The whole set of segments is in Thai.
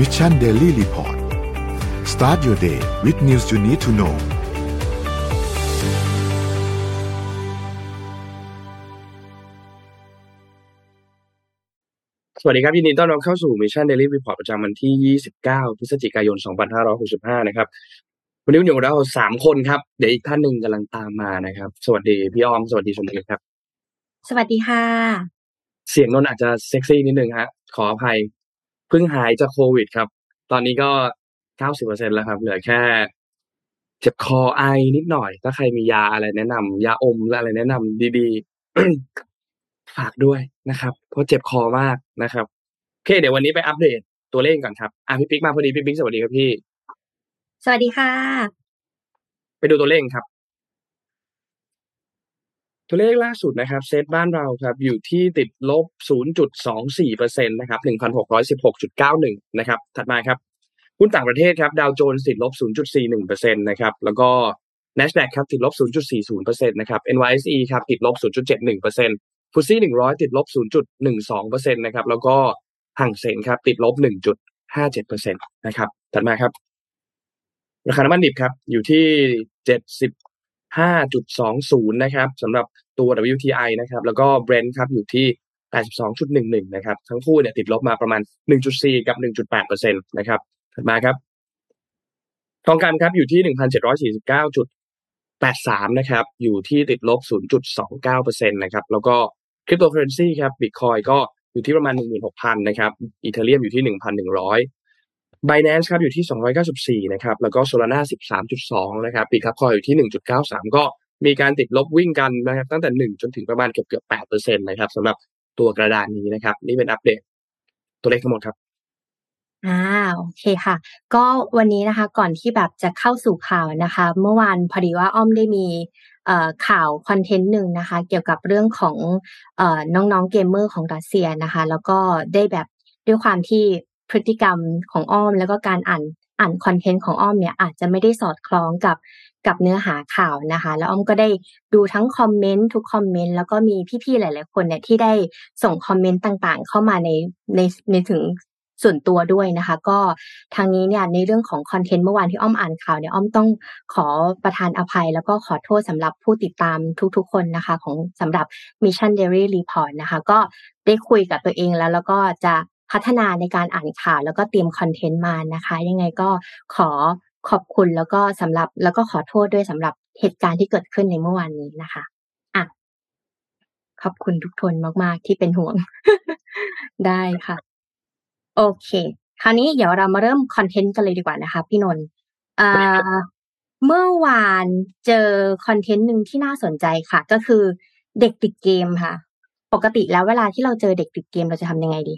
Mission Daily Report start your day with news you need to know สวัสดีครับยินดีต้อนรับเข้าสู่ Mission Daily Report ประจำวันที่ 29 พฤศจิกายน 2565 นะครับ วันนี้อยู่กับเราสามคนครับ เดี๋ยวอีกท่านหนึ่งกำลังตามมานะครับ สวัสดีพี่ออม สวัสดีชมพู่ครับ สวัสดีค่ะ เสียงนนท์อาจจะเซ็กซี่นิดนึงฮะ ขออภัย เพิ่งหายจากโควิดครับ ตอนนี้ก็90%แล้วครับ เหลือแค่ เจ็บคอไอนิดหน่อย ถ้าใครมียาอะไรแนะนำยาอมหรืออะไรแนะนำดีๆ ฝากด้วยนะครับ เพราะเจ็บคอมากนะครับโอเค เดี๋ยววันนี้ไปอัปเดตตัวเลขก่อนครับอะพี่ปิ๊กมาพอดีพี่ปิ๊กสวัสดีครับพี่ สวัสดีค่ะ ไปดูตัวเลขครับ ตัวเลขล่าสุดนะครับเซตบ้านเราครับอยู่ที่ติดลบ 0.24%นะครับ1,616.91 นะครับ ถัดมาครับหุ้นต่างประเทศครับดาวโจนส์ติดลบ 0.41%นะครับแล้วก็ NASDAQ ครับติดลบ 0.40%นะครับ NYSE ครับติดลบ 0.71%ฟุตซี่100 ติดลบ 0.12%นะครับแล้วก็ห่างเสงครับติดลบ 1.57%นะครับถัดมาครับราคาน้ำมันดิบครับอยู่ที่ 5.20 นะครับสำหรับตัว WTI นะครับแล้วก็ Brent ครับอยู่ที่ 82.11 นะครับทั้งคู่เนี่ยติดลบมาประมาณ 1.4 กับ 1.8%นะครับถัดมาครับทองคำครับอยู่ที่ 1,749.83 นะครับอยู่ที่ติดลบ 0.29%นะครับแล้วก็คริปโตเคอร์เรนซีครับบิตคอยก็อยู่ที่ประมาณ 16,000 นะครับ Ethereum อยู่ที่ 1,100 Binance ครับอยู่ที่ 294 นะครับ แล้วก็ Solana 13.2 นะครับ Bitkub Coin อยู่ที่ 1.93 ก็มีการติดลบวิ่งกันนะครับตั้งแต่ 1 จนถึงประมาณเกือบเกือบ8%นต์นะครับสำหรับตัวกระดานนี้นะครับ นี่เป็นอัปเดตตัวเลขทั้งหมดครับอ่าโอเคค่ะ ก็วันนี้นะคะก่อนที่แบบจะเข้าสู่ข่าวนะคะ เมื่อวานพอดีว่าอ้อมได้มีข่าว content หนึ่งนะคะ เกี่ยวกับเรื่องของอน้องๆเกมเมอร์ของรัสเซียนะคะ แล้วก็ได้แบบด้วยความที่ พฤติกรรมของอ้อม แล้วก็การอ่านอ่านคอนเทนต์ของอ้อมเนี่ยอาจจะไม่ได้สอดคล้องกับกับเนื้อหาข่าวนะคะ แล้วอ้อมก็ได้ดูทั้งคอมเมนต์ทุกคอมเมนต์แล้วก็มีพี่ๆหลาย ๆ คนเนี่ยที่ได้ส่งคอมเมนต์ต่างๆ เข้ามาในในในถึงส่วนตัวด้วยนะคะ ก็ทางนี้เนี่ยในเรื่องของคอนเทนต์เมื่อวานที่อ้อมอ่านข่าวเนี่ยอ้อมต้องขอประทานอภัย แล้วก็ขอโทษสำหรับผู้ติดตามทุกๆคนนะคะ ของสำหรับ Mission Daily Report นะคะ ก็ได้คุยกับตัวเองแล้วแล้วก็จะ พัฒนาในการอ่านข่าว แล้วก็เตรียมคอนเทนต์มานะคะ ยังไงก็ขอขอบคุณแล้วก็สำหรับแล้วก็ขอโทษด้วยสำหรับเหตุการณ์ที่เกิดขึ้นในเมื่อวานนี้นะคะอะขอบคุณทุกคนมาก ๆ ที่เป็นห่วง ได้ค่ะ โอเค คราวนี้เดี๋ยวเรามาเริ่มคอนเทนต์กันเลยดีกว่านะคะ พี่นนท์อ่าเมื่อวานเจอคอนเทนต์หนึ่งที่น่าสนใจค่ะ ก็คือเด็กติดเกมค่ะ ปกติแล้วเวลาที่เราเจอเด็กติดเกมเราจะทำยังไงดี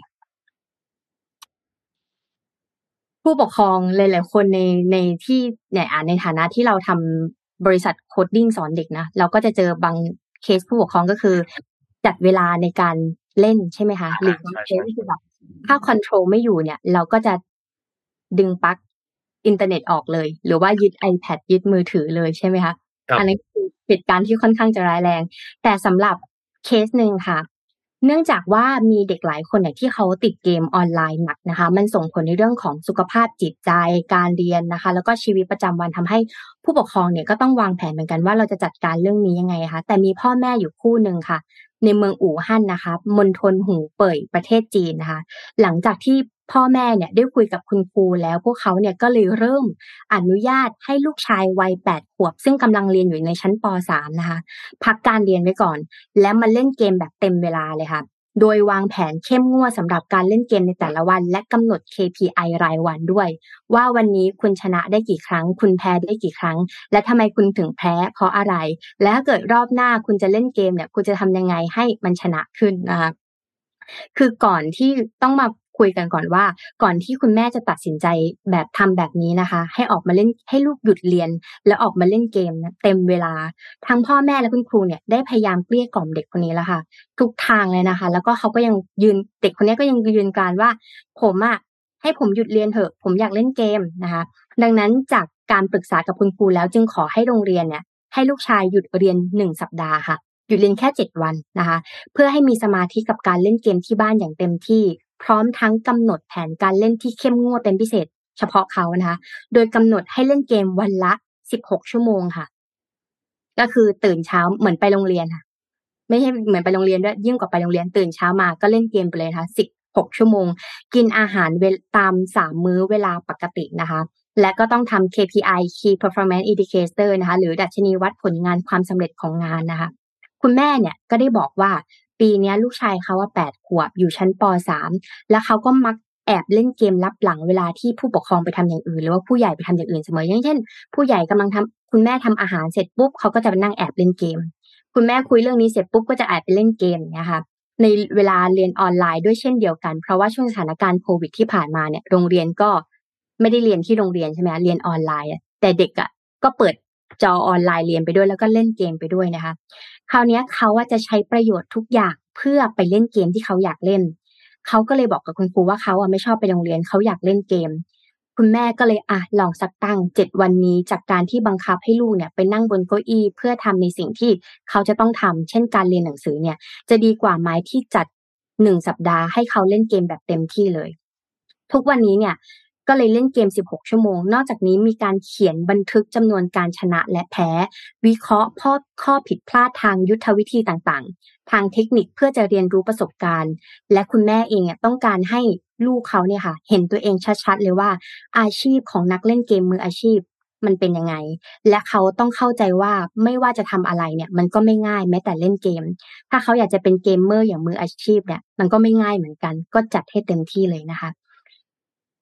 ผู้ปกครองหลายๆคนในในที่เนี่ยอ่าในฐานะที่เราทำบริษัท coding สอนเด็กนะเราก็จะเจอบางเคสผู้ปกครองก็คือ จัดเวลาในการเล่นใช่ไหมคะหรือบางเคสคือแบบถ้า control ไม่อยู่เนี่ย เราก็จะดึงปลั๊กอินเทอร์เน็ตออกเลย หรือว่ายึด iPad ยึดมือถือเลยใช่ไหมคะครับอันนี้คือเหตุการณ์ที่ค่อนข้างจะร้ายแรง แต่สำหรับเคสหนึ่งค่ะ เนื่องจากว่ามีเด็กหลายคนเนี่ยที่เขาติดเกมออนไลน์หนักนะคะ มันส่งผลในเรื่องของสุขภาพจิตใจการเรียนนะคะ แล้วก็ชีวิตประจำวันทำให้ผู้ปกครองเนี่ยก็ต้องวางแผนเหมือนกันว่าเราจะจัดการเรื่องนี้ยังไงคะแต่มีพ่อแม่อยู่คู่หนึ่งค่ะ ในเมืองอู่ฮั่นนะคะมณฑลหูเป่ยประเทศจีนนะคะ หลังจากที่ พ่อแม่เนี่ยได้คุยกับคุณครูแล้วพวกเขาเนี่ยก็เลยเริ่มอนุญาตให้ลูกชายวัยแปดขวบ ซึ่งกำลังเรียนอยู่ในชั้นป .3 นะคะ พักการเรียนไว้ก่อน แล้วมาเล่นเกมแบบเต็มเวลาเลยค่ะโดยวางแผนเข้มงวดสำหรับการเล่นเกมในแต่ละวัน และกำหนด KPI รายวันด้วย ว่าวันนี้คุณชนะได้กี่ครั้ง คุณแพ้ได้กี่ครั้ง และทำไมคุณถึงแพ้ เพราะอะไร และถ้าเกิดรอบหน้าคุณจะเล่นเกมเนี่ยคุณจะทำยังไงให้มันชนะขึ้นนะคะคือก่อนที่ต้องมา คุยกันก่อนว่า ก่อนที่คุณแม่จะตัดสินใจแบบทำแบบนี้นะคะ ให้ออกมาเล่นให้ลูกหยุดเรียน แล้วออกมาเล่นเกมเต็มเวลา ทั้งพ่อแม่และคุณครูเนี่ยได้พยายามเกลี้ยกล่อมเด็กคนนี้แล้วค่ะ ทุกทางเลยนะคะ แล้วก็เขาก็ยังยืนเด็กคนนี้ก็ยังยืนการว่า ผมอะให้ผมหยุดเรียนเถอะ ผมอยากเล่นเกมนะคะ ดังนั้นจากการปรึกษากับคุณครูแล้วจึงขอให้โรงเรียนเนี่ยให้ลูกชายหยุดเรียนหนึ่งสัปดาห์ค่ะหยุดเรียนแค่เจ็ดวันนะคะ เพื่อให้มีสมาธิกับการเล่นเกมที่บ้านอย่างเต็มที่ พร้อมทั้งกำหนดแผนการเล่นที่เข้มงวดเป็นพิเศษ เฉพาะเขานะคะ โดยกำหนดให้เล่นเกมวันละ 16 ชั่วโมงค่ะ ก็คือตื่นเช้าเหมือนไปโรงเรียนค่ะ ไม่ใช่เหมือนไปโรงเรียนด้วยยิ่งกว่าไปโรงเรียนตื่นเช้ามาก็เล่นเกมไปเลยนะคะ16ชั่วโมง กินอาหารเวลตาม3มื้อเวลาปกตินะคะ และก็ต้องทำ KPI Key Performance Indicator นะคะ หรือดัชนีวัดผลงานความสำเร็จของงานนะคะ คุณแม่เนี่ยก็ได้บอกว่า ปีนี้ลูกชายเขาว่าแปดขวบอยู่ชั้นปสามแล้วเขาก็มักแอบเล่นเกมลับหลังเวลาที่ผู้ปกครองไปทำอย่างอื่น หรือว่าผู้ใหญ่ไปทำอย่างอื่นเสมออย่างเช่น ผู้ใหญ่กำลังทำคุณแม่ทำอาหารเสร็จปุ๊บเขาก็จะไปนั่งแอบเล่นเกม คุณแม่คุยเรื่องนี้เสร็จปุ๊บก็จะแอบไปเล่นเกมเนี่ยค่ะในเวลาเรียนออนไลน์ด้วยเช่นเดียวกัน เพราะว่าช่วงสถานการณ์โควิดที่ผ่านมาเนี่ยโรงเรียนก็ไม่ได้เรียนที่โรงเรียนใช่ไหมเรียนออนไลน์แต่เด็กอะก็เปิด จอออนไลน์เรียนไปด้วยแล้วก็เล่นเกมไปด้วยนะคะ คราวนี้เขาว่าจะใช้ประโยชน์ทุกอย่างเพื่อไปเล่นเกมที่เขาอยากเล่น เขาก็เลยบอกกับคุณครูว่าเขาอะไม่ชอบไปโรงเรียนเขาอยากเล่นเกม คุณแม่ก็เลยอะลองสักตั้งเจ็ดวันนี้จากการที่บังคับให้ลูกเนี่ยไปนั่งบนเก้าอี้เพื่อทำในสิ่งที่เขาจะต้องทำเช่นการเรียนหนังสือเนี่ย จะดีกว่าไหมที่จัดหนึ่งสัปดาห์ให้เขาเล่นเกมแบบเต็มที่เลย ทุกวันนี้เนี่ย ก็เลยเล่นเกม 16 ชั่วโมง นอกจากนี้มีการเขียนบันทึกจำนวนการชนะและแพ้ วิเคราะห์ข้อข้อผิดพลาดทางยุทธวิธีต่างๆ ทางเทคนิคเพื่อจะเรียนรู้ประสบการณ์ และคุณแม่เองต้องการให้ลูกเขาเนี่ยค่ะ เห็นตัวเองชัดๆเลยว่า อาชีพของนักเล่นเกมมืออาชีพมันเป็นยังไง และเขาต้องเข้าใจว่าไม่ว่าจะทำอะไรเนี่ย มันก็ไม่ง่ายแม้แต่เล่นเกม ถ้าเขาอยากจะเป็นเกมเมอร์อย่างมืออาชีพเนี่ย มันก็ไม่ง่ายเหมือนกัน ก็จัดให้เต็มที่เลยนะคะ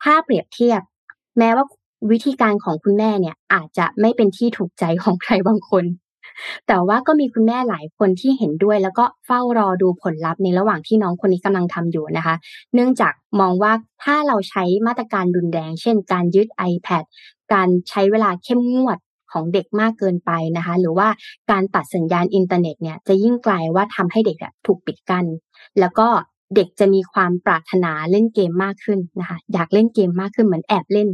ถ้าเปรียบเทียบ แม้ว่าวิธีการของคุณแม่เนี่ย อาจจะไม่เป็นที่ถูกใจของใครบางคน แต่ว่าก็มีคุณแม่หลายคนที่เห็นด้วย แล้วก็เฝ้ารอดูผลลัพธ์ในระหว่างที่น้องคนนี้กำลังทำอยู่นะคะ เนื่องจากมองว่าถ้าเราใช้มาตรการรุนแรง เช่น การยึด iPad การใช้เวลาเข้มงวดของเด็กมากเกินไปนะคะ หรือว่าการตัดสัญญาณอินเทอร์เน็ตเนี่ยจะยิ่งกลายว่าทำให้เด็กถูกปิดกัน้นแล้วก็ เด็กจะมีความปรารถนาเล่นเกมมากขึ้นนะคะ อยากเล่นเกมมากขึ้นเหมือนแอบเล่น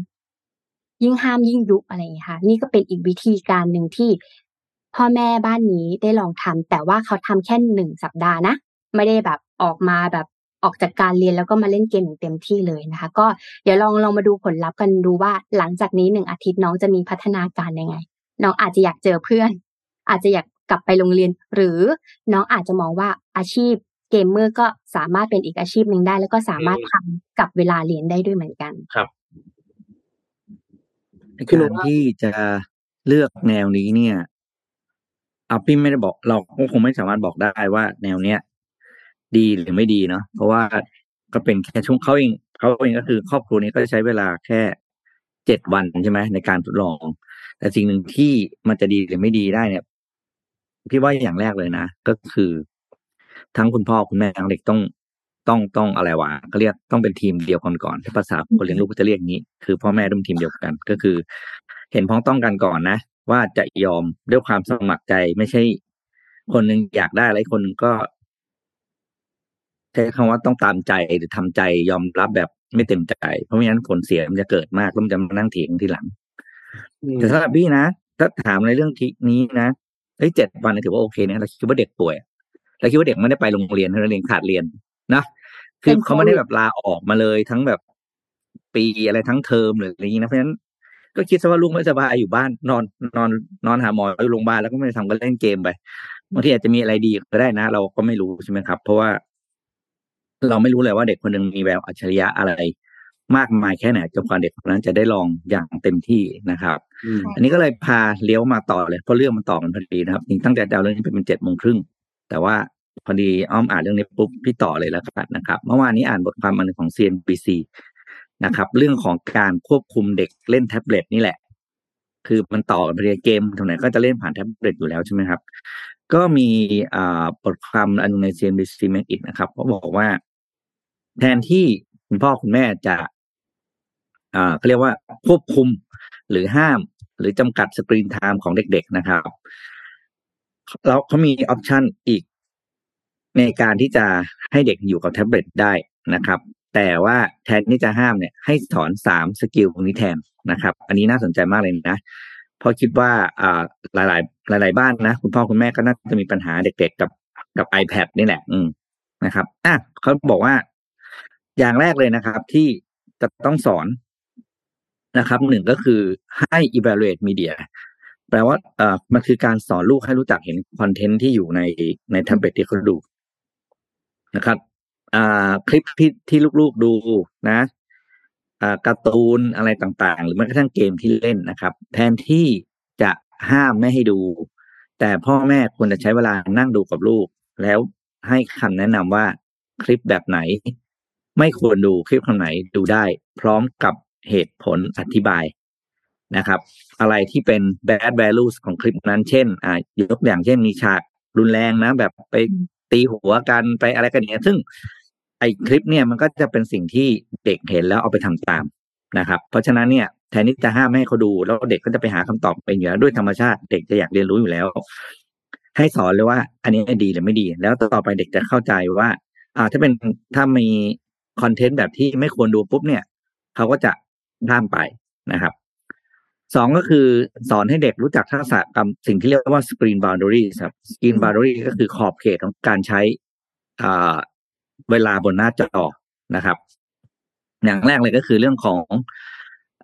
ยิ่งห้ามยิ่งยุอะไรอย่างนี้ค่ะนี่ก็เป็นอีกวิธีการหนึ่งที่พ่อแม่บ้านนี้ได้ลองทำแต่ว่าเขาทำแค่หนึ่งสัปดาห์นะ ไม่ได้แบบออกมาแบบออกจากการเรียนแล้วก็มาเล่นเกมอย่างเต็มที่เลยนะคะ ก็เดี๋ยวลองลองมาดูผลลัพธ์กันดูว่าหลังจากนี้หนึ่งอาทิตย์น้องจะมีพัฒนาการยังไง น้องอาจจะอยากเจอเพื่อน อาจจะอยากกลับไปโรงเรียน หรือน้องอาจจะมองว่าอาชีพ เกมเมอร์ก็สามารถเป็นอีกอาชีพหนึ่งได้ แล้วก็สามารถทำกับเวลาเรียนได้ด้วยเหมือนกัน ครับการที่จะเลือกแนวนี้เนี่ยเอาพี่ไม่ได้บอกเราก็คงไม่สามารถบอกได้ว่า แนวเนี้ยดีหรือไม่ดีเนาะเพราะว่าก็เป็นแค่ช่วงเขาเองเขาเองก็คือครอบครัวนี้ก็จะใช้เวลาแค่เจ็ดวันใช่ไหมในการทดลอง แต่สิ่งหนึ่งที่มันจะดีหรือไม่ดีได้เนี่ยพี่ว่าอย่างแรกเลยนะ ก็คือ ทั้งคุณพ่อคุณแม่ทั้งเด็กต้องต้องต้องอะไรวะเขาเรียกต้องเป็นทีมเดียวกันก่อนถ้าภาษาคนเลี้ยงลูกก็จะเรียกนี้ คือพ่อแม่ต้องทีมเดียวกัน ก็คือ เห็นพ้องต้องกันก่อนนะ ว่าจะยอมด้วยความสมัครใจไม่ใช่ คนหนึ่งอยากได้อะไรคนหนึ่งก็ใช้คำว่าต้องตามใจหรือทำใจยอมรับแบบไม่เต็มใจ เพราะไม่งั้นผลเสียมันจะเกิดมากแล้วมันจะมานั่งเถียงทีหลัง แต่สำหรับพี่นะถ้าถามในเรื่องที่นี้นะเฮ้ยเจ็ดวันถือว่าโอเคนะเราคิดว่าเด็กป่วย เราคิดว่าเด็กไม่ได้ไปโรงเรียนเท่านั้นเองขาดเรียนนะคือเขาไม่ได้แบบลาออกมาเลยทั้งแบบปีอะไรทั้งเทอมหรืออะไรอย่างนี้นะเพราะฉะนั้นก็คิดซะว่าลูกไม่สบายอยู่บ้านนอนนอนนอนหาหมออยู่โรงพยาบาลแล้วก็ไม่ได้ทำก็เล่นเกมไปบางทีอาจจะมีอะไรดีก็ได้นะ เราก็ไม่รู้ใช่ไหมครับ เพราะว่า เราไม่รู้เลยว่าเด็กคนหนึ่งมีแววอัจฉริยะอะไร มากมายแค่ไหนจนกว่าเด็กคนนั้นจะได้ลองอย่างเต็มที่นะครับอันนี้ก็เลยพาเลี้ยวมาต่อเลยเพราะเรื่องมันต่อกันพอดีนะครับจริงตั้งแต่ดาวเรื่องนี้เป็นเจ็ดโมงครึ่ง แต่ว่าพอดีอ้อมอ่านเรื่องนี้ปุ๊บพี่ต่อเลยแล้วกันนะครับ เมื่อวานนี้อ่านบทความอันหนึ่งของ CNBC นะครับ เรื่องของการควบคุมเด็กเล่นแท็บเล็ตนี่แหละ คือมันต่อกันไปเรียเกมทางไหนก็จะเล่นผ่านแท็บเล็ตอยู่แล้วใช่ไหมครับ ก็มีบทความอันนึงใน CNBC Make It นะครับเขาบอกว่า แทนที่คุณพ่อคุณแม่จะเขาเรียกว่าควบคุมหรือห้าม หรือจำกัด screen time ของเด็ก ๆ นะครับ แล้วเขามี option อีก ในการที่จะให้เด็กอยู่กับแท็บเล็ตได้นะครับ แต่ว่าแทนที่จะห้ามเนี่ย ให้สอนสาม skill นี้แทนนะครับ อันนี้น่าสนใจมากเลยนะเพราะคิดว่าอ่าหลายหลายหลาย ๆ บ้านนะ คุณพ่อคุณแม่ก็น่าจะมีปัญหาเด็ก ๆ กับกับ iPad นี่แหละ อืมนะครับอะเขาบอกว่า อย่างแรกเลยนะครับ ที่จะต้องสอนนะครับหนึ่งก็คือให้ evaluate media แปลว่าเอ่อมันคือการสอนลูกให้รู้จักเห็นคอนเทนต์ที่อยู่ในในแท็บเล็ตที่เขาดูนะครับอ่าคลิปที่ที่ลูกๆดูนะอ่าการ์ตูนอะไรต่างๆ หรือแม้กระทั่งเกมที่เล่นนะครับ แทนที่จะห้ามไม่ให้ดู แต่พ่อแม่ควรจะใช้เวลานั่งดูกับลูก แล้วให้คำแนะนำว่าคลิปแบบไหน ไม่ควรดูคลิปคนไหนดูได้ พร้อมกับเหตุผลอธิบาย นะครับ อะไรที่เป็น bad values ของคลิปนั้น เช่นอ่ายกอย่างเช่นมีฉากรุนแรงนะ แบบไปตีหัวกันไปอะไรกันเนี่ยซึ่งไอคลิปเนี่ยมันก็จะเป็นสิ่งที่เด็กเห็นแล้วเอาไปทำตามนะครับ เพราะฉะนั้นเนี่ยแทนที่จะห้ามไม่ให้เขาดูแล้วเด็กก็จะไปหาคำตอบเองอยู่แล้วด้วยธรรมชาติเด็กจะอยากเรียนรู้อยู่แล้ว ให้สอนเลยว่า อันนี้ดีหรือไม่ดี แล้วต่อไปเด็กจะเข้าใจว่าอ่าถ้าเป็นถ้ามีคอนเทนต์แบบที่ไม่ควรดูปุ๊บเนี่ย เขาก็จะข้ามไปนะครับ สองก็คือสอนให้เด็กรู้จักทักษะกรรมสิ่งที่เรียกว่า screen boundary ครับ screen boundary ก็คือขอบเขตของการใช้อ่าเวลาบนหน้าจอนะครับ อย่างแรกเลยก็คือเรื่องของ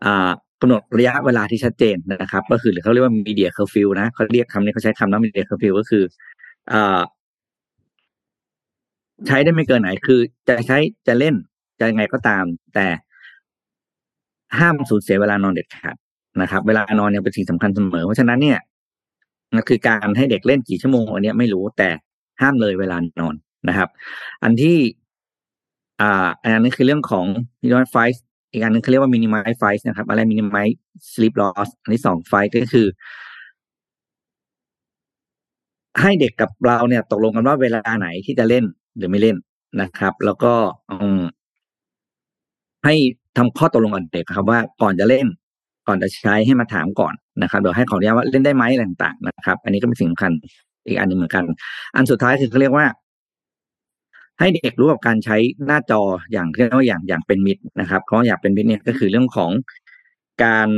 อ่ากำหนดระยะเวลาที่ชัดเจนนะครับ ก็คือหรือเขาเรียกว่า media curfew นะเขาเรียกคำนี้เขาใช้คำนั้น media curfew ก็คืออ่าใช้ได้ไม่เกินไหน คือจะใช้จะเล่นจะยังไงก็ตาม แต่ห้ามสูญเสียเวลานอนเด็ดขาด นะครับ เวลานอนยังเป็นสิ่งสำคัญเสมอ เพราะฉะนั้นเนี่ยนั่นคือการให้เด็กเล่นกี่ชั่วโมงอันเนี้ยไม่รู้แต่ห้ามเลยเวลานอนนะครับ อันที่ อ่า อันนั้นคือเรื่องของ minimize fight อีกอันนึงเขาเรียกว่า minimize fight นะครับ อะไร minimize sleep loss อันที่สอง fight ก็คือ ให้เด็กกับเราเนี่ย ตกลงกันว่าเวลาไหนที่จะเล่นหรือไม่เล่นนะครับ แล้วก็ให้ทำข้อตกลงกับเด็กครับว่าก่อนจะเล่น ก่อนจะใช้ให้มาถามก่อนนะครับเดี๋ยวให้ขออนุญาตว่าเล่นได้ไหมอะไรต่างๆนะครับ อันนี้ก็เป็นสิ่งสำคัญอีกอันหนึ่งเหมือนกัน อันสุดท้ายคือเขาเรียกว่า ให้เด็กรู้กับการใช้หน้าจออย่างเรียกว่าอย่างอย่างเป็นมิตรนะครับเพราะอยากเป็นมิตรเนี่ยก็คือเรื่องของการ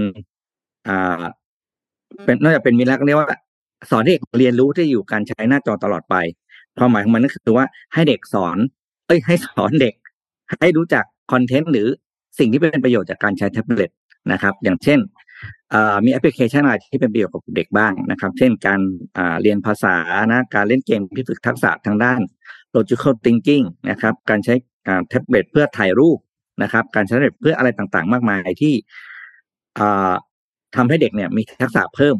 อ่าเป็นนอกจากเป็นมิตรแล้วก็เรียกว่า สอนเด็กเรียนรู้ที่อยู่การใช้หน้าจอตลอดไปความหมายของมันก็คือว่าให้เด็กสอน เอ้ยให้สอนเด็ก ให้รู้จักคอนเทนต์หรือสิ่งที่เป็นประโยชน์จากการใช้แท็บเล็ต นะครับ อย่างเช่นมีแอปพลิเคชันอะไรที่เป็นประโยชน์กับเด็กบ้างนะครับ เช่นการเรียนภาษานะการเล่นเกมที่ฝึกทักษะทางด้าน logical thinking นะครับ การใช้แท็บเล็ตเพื่อถ่ายรูปนะครับ การใช้แท็บเล็ตเพื่ออะไรต่างๆ มากมายที่ทำให้เด็กเนี่ยมีทักษะเพิ่ม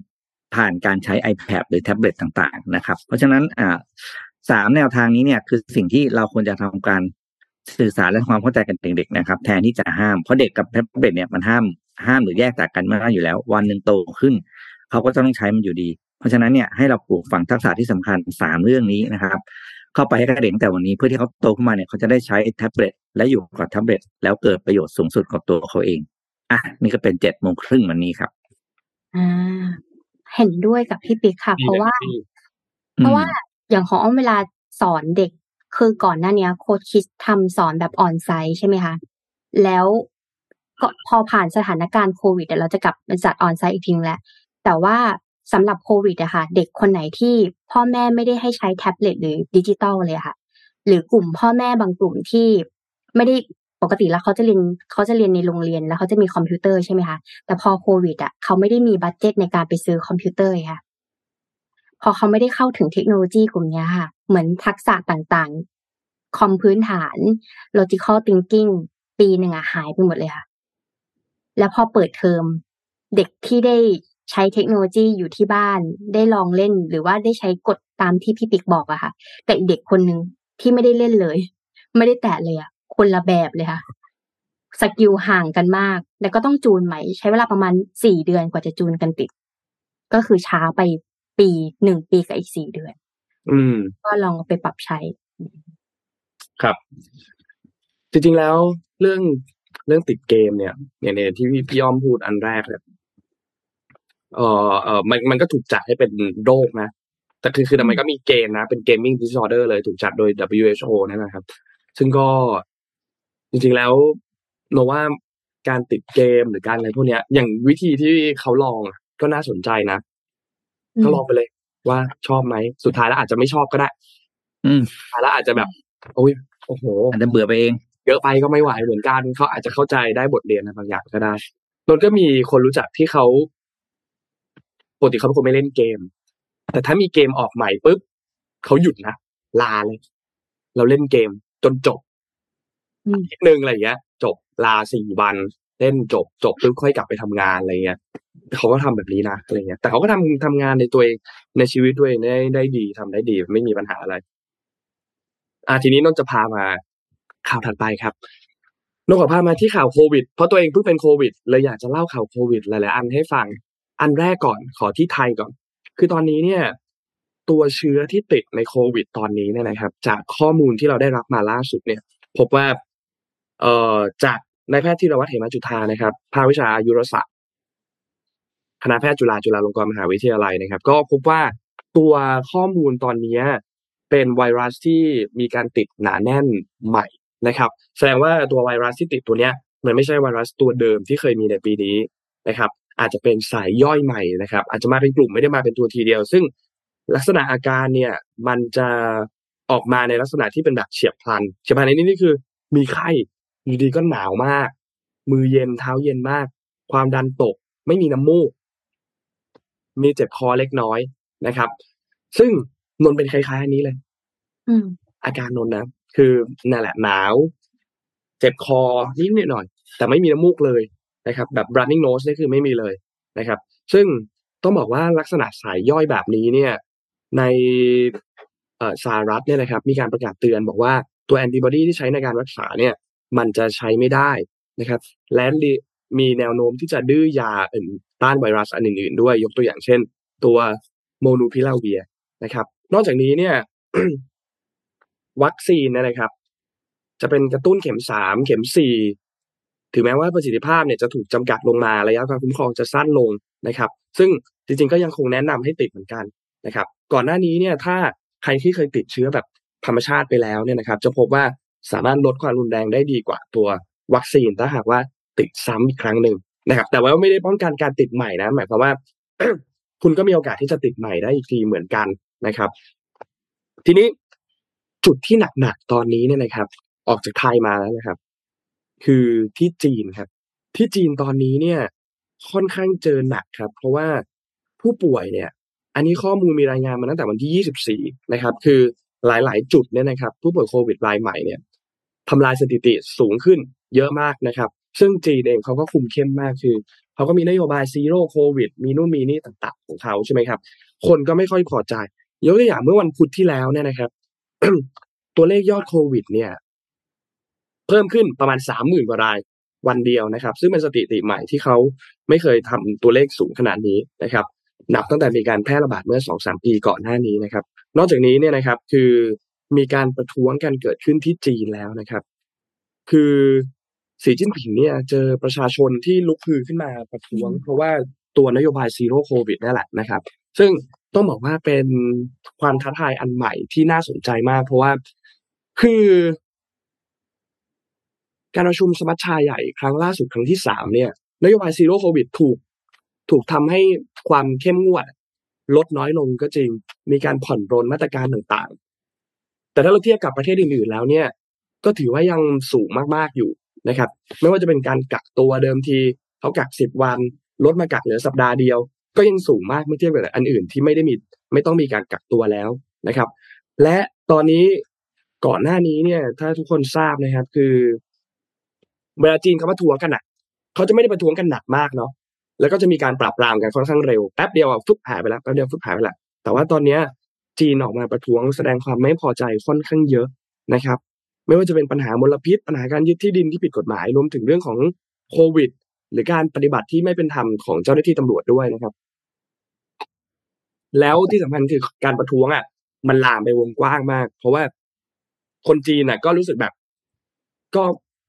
ผ่านการใช้ iPad หรือแท็บเล็ตต่างๆ นะครับ เพราะฉะนั้นสามแนวทางนี้เนี่ยคือสิ่งที่เราควรจะทำการสื่อสารและความเข้าใจกันเด็กๆนะครับ แทนที่จะห้ามเพราะเด็กกับแท็บเล็ตเนี่ยมันห้าม ห้ามหรือแยกจากกันไม่ได้อยู่แล้ว วันหนึ่งโตขึ้น เขาก็ต้องใช้มันอยู่ดี เพราะฉะนั้นเนี่ยให้เราปลูกฝังทักษะที่สำคัญสามเรื่องนี้นะครับ เข้าไปให้กับเด็กแต่วันนี้เพื่อที่เขาโตขึ้นมาเนี่ยเขาจะได้ใช้แท็บเล็ตและอยู่กับแท็บเล็ตแล้วเกิดประโยชน์สูงสุดกับตัวเขาเองอะนี่ก็เป็นเจ็ดโมงครึ่งวันนี้ครับอ่อ่าเห็นด้วยกับพี่ปิ๊กค่ะ เพราะว่า เพราะว่าอย่างของอ้อมเวลาสอนเด็ก คือก่อนหน้านี้ Code Kids ทำสอนแบบ on-site ใช่ไหมคะแล้ว ก็พอผ่านสถานการณ์โควิดเราจะกลับมาจัด on-site อีกทีแล้วแต่ว่าสำหรับโควิดอะค่ะ เด็กคนไหนที่พ่อแม่ไม่ได้ให้ใช้แท็บเล็ตหรือดิจิตอลเลยค่ะ หรือกลุ่มพ่อแม่บางกลุ่มที่ไม่ได้ปกติแล้วเขาจะเรียนเขาจะเรียนในโรงเรียนแล้วเขาจะมีคอมพิวเตอร์ใช่ไหมคะแต่พอโควิดอะเขาไม่ได้มี budget ในการไปซื้อคอมพิวเตอร์ค่ะ พอเขาไม่ได้เข้าถึงเทคโนโลยีกลุ่มนี้ค่ะ เหมือนทักษะต่างๆ คอมพื้นฐาน logical thinking ปีหนึ่งอะหายไปหมดเลยค่ะ แล้วพอเปิดเทอมเด็กที่ได้ใช้เทคโนโลยีอยู่ที่บ้านได้ลองเล่น หรือว่าได้ใช้กฎตามที่พี่ปิ๊กบอกอะค่ะ แต่เด็กคนหนึ่งที่ไม่ได้เล่นเลย ไม่ได้แตะเลยอะคนละแบบเลยค่ะสกิลห่างกันมาก แล้วก็ต้องจูนใหม่ ใช้เวลาประมาณสี่เดือนกว่าจะจูนกันติด ก็คือช้าไปปีหนึ่งปีกับอีกสี่เดือน อืม ก็ลองไปปรับใช้ ครับ จริงๆแล้วเรื่อง เรื่องติดเกมเนี่ยอย่างเนี่ยที่พี่พี่อ้อมพูดอันแรกเนี่ยเออเออมันมันก็ถูกจัดให้เป็นโรคนะ แต่คือคือแต่มันก็มีเกณฑ์นะ เป็น gaming disorder เลยถูกจัดโดย WHO นั่นนะครับ ซึ่งก็จริงๆแล้วโนว่าการติดเกมหรือการอะไรพวกเนี้ย อย่างวิธีที่เขาลองก็น่าสนใจนะก็ลองไปเลย ว่าชอบไหมสุดท้ายแล้วอาจจะไม่ชอบก็ได้ อืมสุดท้ายแล้วอาจจะแบบโอ้ยโอ้โหอาจจะเบื่อไปเอง เยอะไปก็ไม่ไหวเหมือนกันเขาอาจจะเข้าใจได้บทเรียนนะบางอย่างก็ได้นนก็มีคนรู้จักที่เขาปกติเขาเป็นคนไม่เล่นเกม แต่ถ้ามีเกมออกใหม่ปุ๊บเขาหยุดนะลาเลย เราเล่นเกมจนจบอืมนิดนึงอะไรอย่างเงี้ย จบลาสี่วันเล่นจบจบปุ๊บค่อยกลับไปทำงานอะไรเงี้ยเขาก็ทำแบบนี้นะอะไรเงี้ย แต่เขาก็ทำทำงานในตัวเองในชีวิตด้วยได้ได้ดีทำได้ดีไม่มีปัญหาอะไร อ่าทีนี้นนท์จะพามา ข่าวถัดไปครับนนท์ขอพามาที่ข่าวโควิด เพราะตัวเองเพิ่งเป็นโควิดเลยอยากจะเล่าข่าวโควิดหลายๆอันให้ฟัง อันแรกก่อนขอที่ไทยก่อน คือตอนนี้เนี่ย ตัวเชื้อที่ติดในโควิด ตอนนี้เนี่ยนะครับ จากข้อมูลที่เราได้รับมาล่าสุดเนี่ย พบว่าเอ่อจากนายแพทย์ธีรวัฒน์เหมจุธานะครับภาควิชาอายุรศาสตร์คณะแพทย์จุฬาจุฬาลงกรณ์มหาวิทยาลัยนะครับ ก็พบว่าตัวข้อมูลตอนนี้เป็นไวรัสที่มีการติดหนาแน่นใหม่ นะครับ แสดงว่าตัวไวรัสที่ติดตัวเนี้ยมันไม่ใช่ไวรัสตัวเดิมที่เคยมีในปีนี้นะครับ อาจจะเป็นสายย่อยใหม่นะครับ อาจจะมาเป็นกลุ่มไม่ได้มาเป็นตัวทีเดียว ซึ่งลักษณะอาการเนี่ยมันจะออกมาในลักษณะที่เป็นแบบเฉียบพลันเฉียบพลันในนี้นี่คือ มีไข้อยู่ดีก็หนาวมาก มือเย็นเท้าเย็นมาก ความดันตก ไม่มีน้ำมูก มีเจ็บคอเล็กน้อยนะครับ ซึ่งนนท์เป็นคล้ายๆอันนี้เลยอืมอาการนนท์นะ คือนั่นแหละหนาว เจ็บคอนิดหน่อย แต่ไม่มีน้ำมูกเลยนะครับ แบบ running nose นี่คือไม่มีเลยนะครับ ซึ่งต้องบอกว่าลักษณะสายย่อยแบบนี้เนี่ย ในสหรัฐเนี่ยนะครับ มีการประกาศเตือนบอกว่าตัวแอนติบอดีที่ใช้ในการรักษาเนี่ย มันจะใช้ไม่ได้นะครับ และมีแนวโน้มที่จะดื้อยาอื่นต้านไวรัสอันอื่นๆด้วยยกตัวอย่างเช่น ตัวโมนูพิลาเวียนะครับ นอกจากนี้เนี่ย วัคซีนนยนะครับ จะเป็นกระตุ้นเข็มสามเข็มสี่ถึงแม้ว่าประสิทธิภาพเนี่ยจะถูกจำกัดลงมาระยะการคุ้มครองจะสั้นลงนะครับ ซึ่งจริงๆก็ยังคงแนะนำให้ติดเหมือนกันนะครับ ก่อนหน้านี้เนี่ยถ้าใครที่เคยติดเชื้อแบบธรรมชาติไปแล้วเนี่ยนะครับ จะพบว่าสามารถลดความรุนแรงได้ดีกว่าตัววัคซีนถ้าหากว่าติดซ้ำอีกครั้งหนึ่งนะครับ แต่ว่าไม่ได้ป้องกันการติดใหม่นะหมายความว่าคุณก็มีโอกาสที่จะติดใหม่ได้อีกทีเหมือนกันนะครับ ทีนี้ จุดที่หนักๆตอนนี้เนี่ยนะครับ ออกจากไทยมาแล้วนะครับ คือที่จีนครับ ที่จีนตอนนี้เนี่ย ค่อนข้างเจอหนักครับ เพราะว่าผู้ป่วยเนี่ย อันนี้ข้อมูลมีรายงานมาตั้งแต่วันที่ 24 นะครับ คือหลายๆ จุดเนี่ยนะครับ ผู้ป่วยโควิดรายใหม่เนี่ยทำลายสถิติสูงขึ้นเยอะมากนะครับ ซึ่งจีนเองเขาก็คุมเข้มมากคือเขาก็มีนโยบายซีโร่โควิดมีนู่นมีนี่ต่าง ๆ ของเขาใช่ไหมครับ คนก็ไม่ค่อยพอใจยกตัวอย่างเมื่อวันพุธที่แล้วเนี่ยนะครับ ตัวเลขยอดโควิด เนี่ย เพิ่มขึ้นประมาณสามหมื่นกว่ารายวันเดียวนะครับ ซึ่งเป็นสถิติใหม่ที่เขาไม่เคยทำตัวเลขสูงขนาดนี้นะครับ นับตั้งแต่มีการแพร่ระบาดเมื่อสองสามปีก่อนหน้านี้นะครับ นอกจากนี้เนี่ยนะครับ คือมีการประท้วงกันเกิดขึ้นที่จีนแล้วนะครับ คือสีจิ้นผิงเนี่ยเจอประชาชนที่ลุกฮือขึ้นมาประท้วง เพราะว่าตัวนโยบายซีโร่โควิดนั่นแหละนะครับ ซึ่ง ต้องบอกว่าเป็นความท้าทายอันใหม่ที่น่าสนใจมาก เพราะว่าคือ การประชุมสมัชชาใหญ่ครั้งล่าสุดครั้งที่สามเนี่ยนโยบายซีโร่โควิดถูกถูกทำให้ความเข้มงวด ลดน้อยลงก็จริง มีการผ่อนปรนมาตรการต่างๆ แต่ถ้าเราเทียบกับประเทศอื่นๆแล้วเนี่ย ก็ถือว่ายังสูงมากๆอยู่นะครับ ไม่ว่าจะเป็นการกักตัวเดิมทีเขากักสิบวัน ลดมากักเหลือสัปดาห์เดียว ก็ยังสูงมากเมื่อเทียบกับอันอื่นที่ไม่ได้มีไม่ต้องมีการกักตัวแล้วนะครับ และตอนนี้ก่อนหน้านี้เนี่ย ถ้าทุกคนทราบนะครับ คือเวลาจีนเขาประท้วงกันอะเขาจะไม่ได้ประท้วงกันหนักมากเนาะแล้วก็จะมีการปราบปรามกันค่อนข้างเร็วแป๊บเดียวฟึบหายไปแล้วแป๊บเดียวฟึบหายไปแล้วแต่ว่าตอนเนี้ยจีนออกมาประท้วงแสดงความไม่พอใจค่อนข้างเยอะนะครับ ไม่ว่าจะเป็นปัญหามลพิษ ปัญหาการยึดที่ดินที่ผิดกฎหมายรวมถึงเรื่องของโควิด หรือการปฏิบัติที่ไม่เป็นธรรมของเจ้าหน้าที่ตำรวจด้วยนะครับ แล้วที่สำคัญคือการประท้วงอะมันลามไปวงกว้างมาก เพราะว่าคนจีนน่ะ ก็รู้สึกแบบ ก็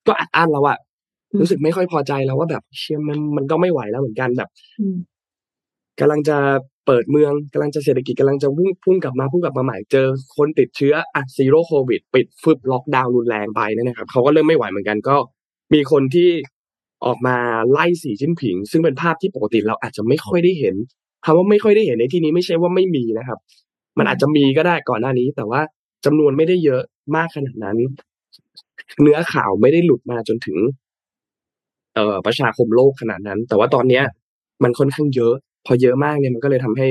ก็อัดอั้นแล้วอะรู้สึกไม่ค่อยพอใจแล้วว่าแบบเชี่ยมันมันก็ไม่ไหวแล้วเหมือนกันแบบอืมกำลังจะเปิดเมืองกำลังจะเศรษฐกิจกำลังจะพุ่งพุ่งกลับมาพุ่งกลับมาใหม่เจอคนติดเชื้ออะ zero โควิด ปิดฟึบล็อกดาวน์รุนแรงไปเนี่ยนะครับเขาก็เริ่มไม่ไหวเหมือนกันก็ มีคนที่ออกมาไล่สีจิ้นผิง ซึ่งเป็นภาพที่ปกติเราอาจจะไม่ค่อยได้เห็น คำว่าไม่ค่อยได้เห็นในที่นี้ไม่ใช่ว่าไม่มีนะครับ มันอาจจะมีก็ได้ก่อนหน้านี้ แต่ว่าจำนวนไม่ได้เยอะมากขนาดนั้น เนื้อข่าวไม่ได้หลุดมาจนถึง เอ่อประชาคมโลกขนาดนั้น แต่ว่าตอนเนี้ย มันค่อนข้างเยอะ พอเยอะมากเนี่ยมันก็เลยทำให้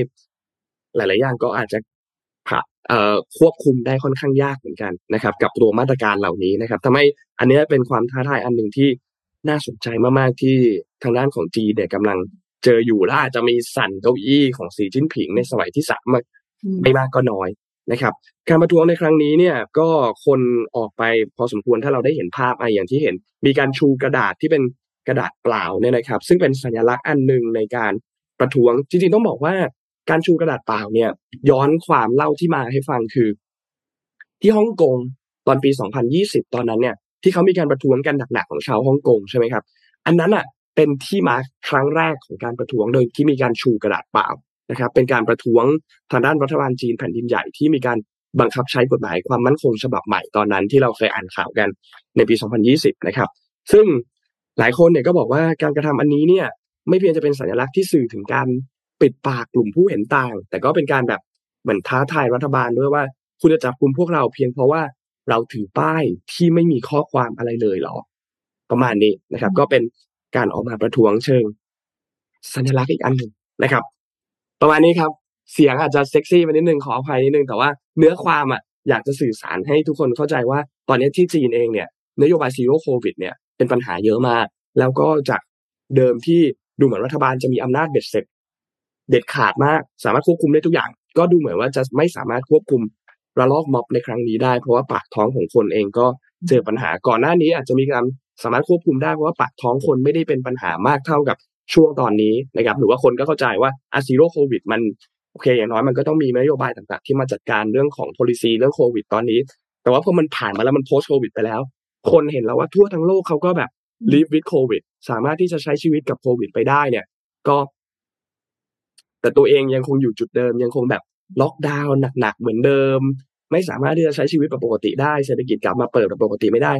หลาย ๆ อย่างก็อาจจะผ่าเอ่อควบคุมได้ค่อนข้างยากเหมือนกันนะครับ กับตัวมาตรการเหล่านี้นะครับทำให้อันนี้เป็นความท้าทายอันหนึ่งที่น่าสนใจมาก ๆ ที่ทางด้านของจีนเนี่ยกำลัง เจออยู่และอาจจะมีสั่นเก้าอี้ของสีจิ้นผิงในสมัยที่สามมาอืมไม่มากก็น้อยนะครับ การประท้วงในครั้งนี้เนี่ยก็คนออกไปพอสมควรถ้าเราได้เห็นภาพอะอย่างที่เห็น มีการชูกระดาษที่เป็นกระดาษเปล่าเนี่ยนะครับ ซึ่งเป็นสัญลักษณ์อันหนึ่งในการประท้วงจริงๆต้องบอกว่าการชูกระดาษเปล่าเนี่ย ย้อนความเล่าที่มาให้ฟังคือ ที่ฮ่องกงตอนปี 2020 ตอนนั้นเนี่ย ที่เขามีการประท้วงกันหนักๆของชาวฮ่องกงใช่ไหมครับ อันนั้นอะ เป็นที่มาครั้งแรกของการประท้วงโดยที่มีการชูกระดาษเปล่านะครับ เป็นการประท้วงทางด้านรัฐบาลจีนแผ่นดินใหญ่ที่มีการบังคับใช้กฎหมายความมั่นคงฉบับใหม่ตอนนั้นที่เราเคยอ่านข่าวกันในปี 2020 นะครับ ซึ่งหลายคนเนี่ยก็บอกว่าการกระทำอันนี้เนี่ยไม่เพียงจะเป็นสัญลักษณ์ที่สื่อถึงการปิดปากกลุ่มผู้เห็นต่าง แต่ก็เป็นการแบบเหมือนท้าทายรัฐบาลด้วยว่า คุณจะจับกลุ่มพวกเราเพียงเพราะว่าเราถือป้ายที่ไม่มีข้อความอะไรเลยเหรอ ประมาณนี้นะครับ ก็เป็น การออกมาประท้วงเชิง สัญลักษณ์อีกอันหนึ่งนะครับ ประมาณนี้ครับ เสียงอาจจะเซ็กซี่ไปนิดนึงขออภัยนิดนึงแต่ว่าเนื้อความอะอยากจะสื่อสารให้ทุกคนเข้าใจว่า ตอนนี้ที่จีนเองเนี่ยนโยบายซีโร่โควิดเนี่ยเป็นปัญหาเยอะมาก แล้วก็จากเดิมที่ดูเหมือนรัฐบาลจะมีอำนาจเบ็ดเสร็จ เด็ดขาดมาก สามารถควบคุมได้ทุกอย่าง ก็ดูเหมือนว่าจะไม่สามารถควบคุมระลอกม็อบในครั้งนี้ได้ เพราะว่าปากท้องของคนเองก็เจอปัญหาก่อนหน้านี้อาจจะมีการ สามารถควบคุมได้เพราะว่าปากท้องคนไม่ได้เป็นปัญหามากเท่ากับช่วงตอนนี้นะครับหรือว่าคนก็เข้าใจว่าอาซีโรโควิดมันโอเคอย่างน้อยมันก็ต้องมีนโยบายต่างๆ ที่มาจัดการเรื่องของ policy เรื่องโควิดตอนนี้ แต่ว่าพอมันผ่านมาแล้วมัน post โควิดไปแล้ว คนเห็นแล้วว่าทั่วทั้งโลกเขาก็แบบ live with covid สามารถที่จะใช้ชีวิตกับโควิดไปได้เนี่ย ก็ แต่ตัวเองยังคงอยู่จุดเดิม ยังคงแบบล็อกดาวน์หนักๆเหมือนเดิม ไม่สามารถที่จะใช้ชีวิตแบบปกติได้เศรษฐกิจกลับมาเปิดแบบปกติไม่ได้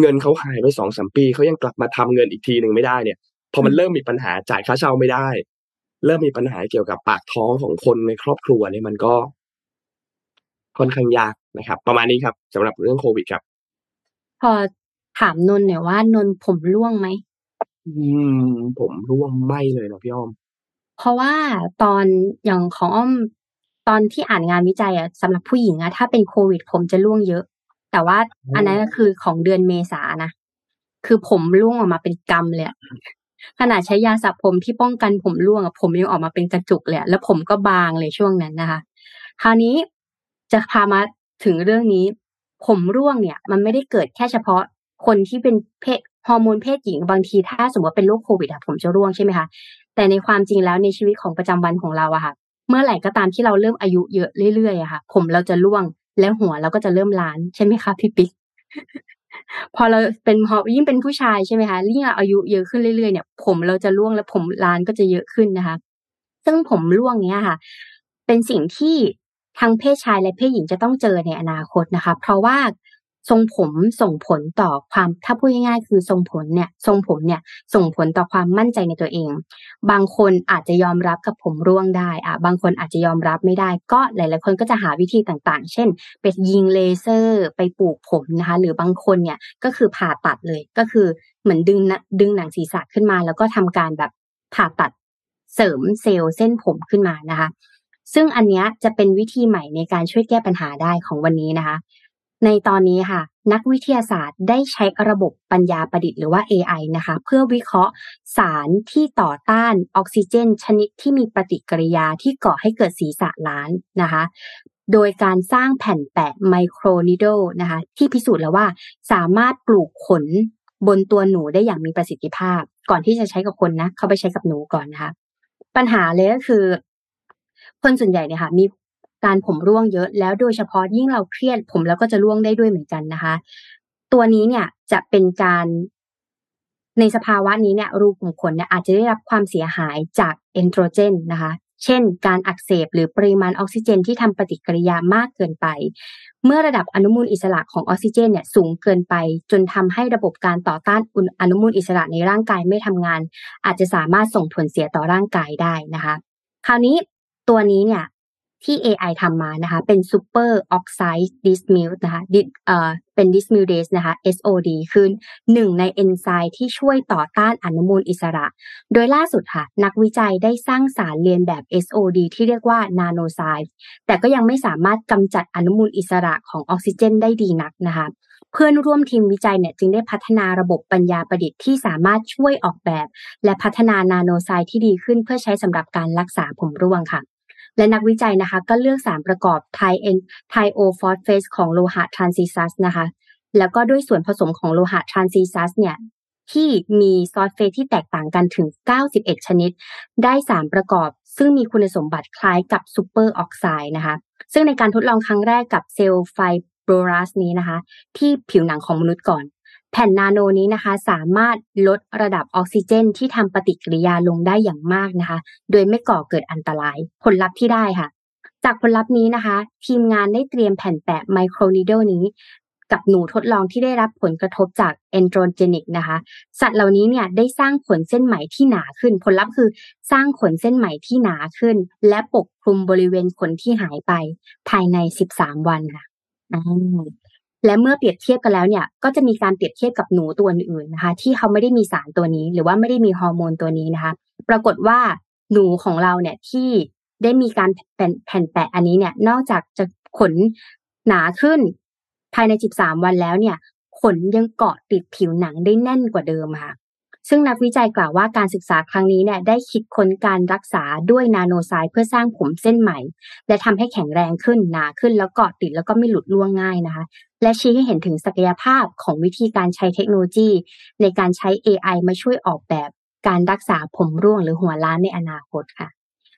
เงินเขาหายไปสองสามปีเขายังกลับมาทำเงินอีกทีหนึ่งไม่ได้เนี่ยพอมันเริ่มมีปัญหาจ่ายค่าเช่าไม่ได้ เริ่มมีปัญหาเกี่ยวกับปากท้องของคนในครอบครัวเนี่ยมันก็ ค่อนข้างยากนะครับ ประมาณนี้ครับสำหรับเรื่องโควิดครับ พอถามนนท์หน่อยว่านนท์ผมร่วงไหมอืม ผมร่วงไม่เลยนะพี่อ้อม เพราะว่าตอนอย่างของอ้อมตอนที่อ่านงานวิจัยอะสำหรับผู้หญิงอะถ้าเป็นโควิด ผมจะร่วงเยอะ แต่ว่าอันนั้นก็คือของเดือนเมษานะ คือผมร่วงออกมาเป็นกำเลยขนาดใช้ยาสระผมที่ป้องกันผมร่วงอะผมยังออกมาเป็นกระจุกเลยแล้วผมก็บางเลยช่วงนั้นนะคะ คราวนี้จะพามาถึงเรื่องนี้ ผมร่วงเนี่ย มันไม่ได้เกิดแค่เฉพาะคนที่เป็นเพศฮอร์โมนเพศหญิงบางทีถ้าสมมติเป็นโรคโควิดอะผมจะร่วงใช่ไหมคะแต่ในความจริงแล้วในชีวิตของประจำวันของเราอะค่ะ เมื่อไหร่ก็ตามที่เราเริ่มอายุเยอะเรื่อยๆอะค่ะ ผมเราจะร่วง แล้วหัวเราก็จะเริ่มล้านใช่ไหมคะพี่ปิ๊กพอเราเป็นพอยิ่งเป็นผู้ชายใช่ไหมคะยิ่งอายุเยอะขึ้นเรื่อยๆเนี่ย ผมเราจะร่วงและผมล้านก็จะเยอะขึ้นนะคะ ซึ่งผมร่วงเนี้ยค่ะ เป็นสิ่งที่ทั้งเพศชายและเพศหญิงจะต้องเจอในอนาคตนะคะ เพราะว่า ทรงผมส่งผลต่อความถ้าพูดง่ายๆคือทรงผมเนี่ยทรงผมเนี่ยส่งผลต่อความมั่นใจในตัวเอง บางคนอาจจะยอมรับกับผมร่วงได้อะบางคนอาจจะยอมรับไม่ได้ ก็หลาย ๆ คนก็จะหาวิธีต่างๆ เช่น ไปยิงเลเซอร์ ไปปลูกผมนะคะหรือบางคนเนี่ยก็คือผ่าตัดเลยก็คือเหมือนดึงดึงหนังศีรษะขึ้นมา แล้วก็ทำการแบบผ่าตัดเสริมเซลล์เส้นผมขึ้นมานะคะซึ่งอันเนี้ยจะเป็นวิธีใหม่ในการช่วยแก้ปัญหาได้ของวันนี้นะคะ ในตอนนี้ค่ะ นักวิทยาศาสตร์ได้ใช้ระบบปัญญาประดิษฐ์หรือว่า AI นะคะ เพื่อวิเคราะห์สารที่ต่อต้านออกซิเจน ชนิดที่มีปฏิกิริยาที่ก่อให้เกิดศีระล้านนะคะ โดยการสร้างแผ่นแปะไมโครนิโดนะคะ ที่พิสูจน์แล้วว่าสามารถปลูกขนบนตัวหนูได้อย่างมีประสิทธิภาพ ก่อนที่จะใช้กับคนนะ เขาไปใช้กับหนูก่อนนะคะ ปัญหาเลยก็คือ คนส่วนใหญ่เนี่ยค่ะ มี การผมร่วงเยอะ แล้วโดยเฉพาะยิ่งเราเครียดผมแล้วก็จะร่วงได้ด้วยเหมือนกันนะคะ ตัวนี้เนี่ยจะเป็นการในสภาวะนี้เนี่ยรูขุมขนเนี่ยอาจจะได้รับความเสียหายจากเอนโทรเจนนะคะ เช่น การอักเสบหรือปริมาณออกซิเจน ที่ทำปฏิกิริยามากเกินไป เมื่อระดับอนุมูลอิสระของออกซิเจนเนี่ยสูงเกินไป จนทำให้ระบบการต่อต้านอนุมูลอิสระในร่างกายไม่ทำงาน อาจจะสามารถส่งผลเสียต่อร่างกายได้นะคะ คราวนี้ตัวนี้เนี่ย ที่ AI ทำมานะคะ เป็น Super Oxide Dismute นะคะเอ่อเป็น Dismutase นะคะ SOD คือหนึ่งในเอนไซม์ที่ช่วยต่อต้านอนุมูลอิสระ โดยล่าสุดค่ะ นักวิจัยได้สร้างสารเรียนแบบ SOD ที่เรียกว่า Nanoscience แต่ก็ยังไม่สามารถกำจัดอนุมูลอิสระของออกซิเจนได้ดีนักนะคะเพื่อนร่วมทีมวิจัยเนี่ยจึงได้พัฒนาระบบปัญญาประดิษฐ์ที่สามารถช่วยออกแบบ และพัฒนานาโนไซต์ที่ดีขึ้นเพื่อใช้สำหรับการรักษาผมร่วงค่ะ และนักวิจัยนะคะ ก็เลือกสารประกอบไทเอนไทโอฟอสเฟสของโลหะทรานซิซัสนะคะ แล้วก็ด้วยส่วนผสมของโลหะทรานซิซัสเนี่ยที่มีซอสเฟสที่แตกต่างกันถึง 91 ชนิด ได้สารประกอบ ซึ่งมีคุณสมบัติคล้ายกับซูเปอร์ออกไซด์นะคะ ซึ่งในการทดลองครั้งแรกกับเซลล์ไฟโบรบลาสต์นี้นะคะ ที่ผิวหนังของมนุษย์ก่อน แผ่นนาโนนี้นะคะ สามารถลดระดับออกซิเจน ที่ทำปฏิกิริยาลงได้อย่างมากนะคะ โดยไม่ก่อเกิดอันตราย ผลลัพธ์ที่ได้ค่ะ จากผลลัพธ์นี้นะคะ ทีมงานได้เตรียมแผ่นแปะ microneedle นี้กับหนูทดลองที่ได้รับผลกระทบจาก androgenic นะคะ สัตว์เหล่านี้เนี่ยได้สร้างขนเส้นไหมที่หนาขึ้น ผลลัพธ์คือสร้างขนเส้นไหมที่หนาขึ้น และปกคลุมบริเวณขนที่หายไป ภายใน 13 วันค่ะ และเมื่อเปรียบเทียบกันแล้วเนี่ย ก็จะมีการเปรียบเทียบกับหนูตัวอื่นนะคะ ที่เขาไม่ได้มีสารตัวนี้ หรือว่าไม่ได้มีฮอร์โมนตัวนี้นะคะ ปรากฏว่าหนูของเราเนี่ยที่ได้มีการแผ่นแผ่นแปะอันนี้เนี่ย นอกจากจะขนหนาขึ้น ภายใน 13 วันแล้วเนี่ย ขนยังเกาะติดผิวหนังได้แน่นกว่าเดิมค่ะ ซึ่งนักวิจัยกล่าวว่าการศึกษาครั้งนี้เนี่ยได้คิดค้นการรักษาด้วยนาโนไซด์เพื่อสร้างผมเส้นใหม่ และทำให้แข็งแรงขึ้นหนาขึ้นแล้วเกาะติดแล้วก็ไม่หลุดล่วงง่ายนะคะ และชี้ให้เห็นถึงศักยภาพของวิธีการใช้เทคโนโลยี ในการใช้ AI มาช่วยออกแบบการรักษาผมร่วงหรือหัวล้านในอนาคตค่ะ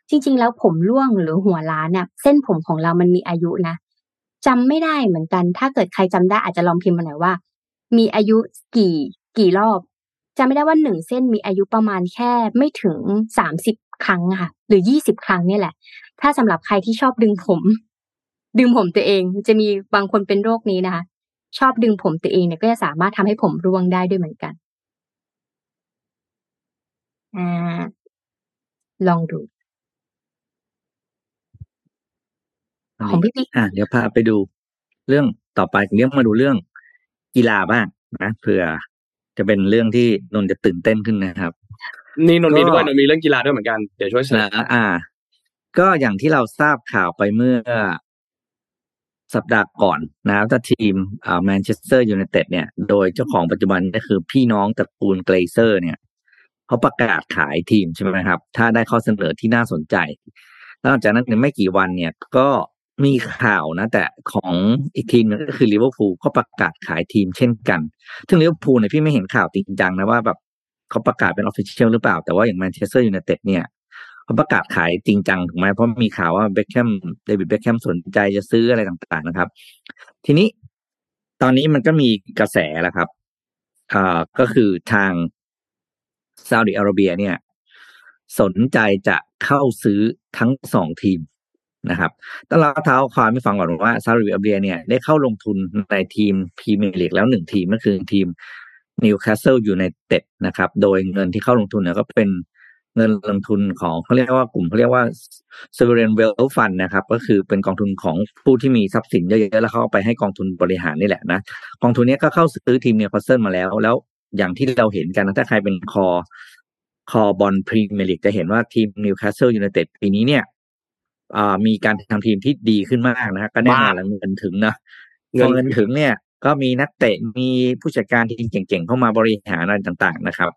จริง ๆ แล้วผมร่วงหรือหัวล้านเนี่ยเส้นผมของเรามันมีอายุนะจำไม่ได้เหมือนกัน ถ้าเกิดใครจำได้อาจจะลองพิมพ์มาหน่อยว่า มีอายุกี่กี่รอบจำไม่ได้ว่าหนึ่งเส้นมีอายุประมาณแค่ไม่ถึงสามสิบครั้งค่ะ หรือยี่สิบครั้งนี่แหละ ถ้าสำหรับใครที่ชอบดึงผม ดึงผมตัวเอง จะมีบางคนเป็นโรคนี้นะคะ ชอบดึงผมตัวเองเนี่ยก็จะสามารถทำให้ผมร่วงได้ด้วยเหมือนกันอ่าลองดูของพี่ปิ๊กอะเดี๋ยวพาไปดู เรื่องต่อไปเรื่องมาดูเรื่อง กีฬาบ้างนะเผื่อจะเป็นเรื่องที่นนท์จะตื่นเต้นขึ้นนะครับ นี่นนท์มีก็ด้วยนนท์มีเรื่องกีฬาด้วยเหมือนกันเดี๋ยวช่วยเสริมนะอ่า ก็อย่างที่เราทราบข่าวไปเมื่อ สัปดาห์ก่อนนะครับถ้าทีมแมนเชสเตอร์ยูไนเต็ดเนี่ยโดยเจ้าของปัจจุบันก็คือพี่น้องตระกูลเกลเซอร์เนี่ยเขาประกาศขายทีมใช่ไหมครับ ถ้าได้ข้อเสนอที่น่าสนใจแล้วหลังจากนั้นในไม่กี่วันเนี่ยก็มีข่าวนะ แต่ของอีกทีมนึงก็คือลิเวอร์พูลก็ประกาศขายทีมเช่นกัน ซึ่งลิเวอร์พูลเนี่ยพี่ไม่เห็นข่าวจริงจังนะว่าแบบเขาประกาศเป็น official หรือเปล่า แต่ว่าอย่างแมนเชสเตอร์ยูไนเต็ดเนี่ย เขาประกาศขายจริงจังถูกไหมเพราะมีข่าวว่าเบคแคมเดวิดเบคแคมสนใจจะซื้ออะไรต่างๆนะครับ ทีนี้ตอนนี้มันก็มีกระแสแล้วครับอ่าก็คือทางซาอุดิอาระเบียเนี่ย สนใจจะเข้าซื้อทั้งสองทีมนะครับต้องเราเท้าความให้ฟังก่อนว่าซาอุดิอาระเบียเนี่ยได้เข้าลงทุนในทีมพรีเมียร์ลีกแล้วหนึ่งทีมก็คือทีมนิวคาสเซิลยูไนเต็ดนะครับ โดยเงินที่เข้าลงทุนเนี่ยก็เป็น เงินลงทุนของเขาเรียกว่ากลุ่มเขาเรียกว่า sovereign wealth fund นะครับ ก็คือเป็นกองทุนของผู้ที่มีทรัพย์สินเยอะๆแล้วเขาเอาไปให้กองทุนบริหารนี่แหละนะกองทุนเนี้ยก็เข้าซื้อทีมนิวคาสเซิลมาแล้ว แล้วอย่างที่เราเห็นกันนะถ้าใครเป็นคอคอบอลพรีเมียร์ลีกจะเห็นว่าทีมนิวคาสเซิลยูไนเต็ดปีนี้เนี่ยอ่ามีการทำทีมที่ดีขึ้นมากนะฮะก็แน่นอนแล้วเงินถึงนะพอเงินถึงเนี่ย ก็มีนักเตะมีผู้จัดการทีมเก่งๆเข้ามาบริหารอะไรต่าง ๆ นะครับ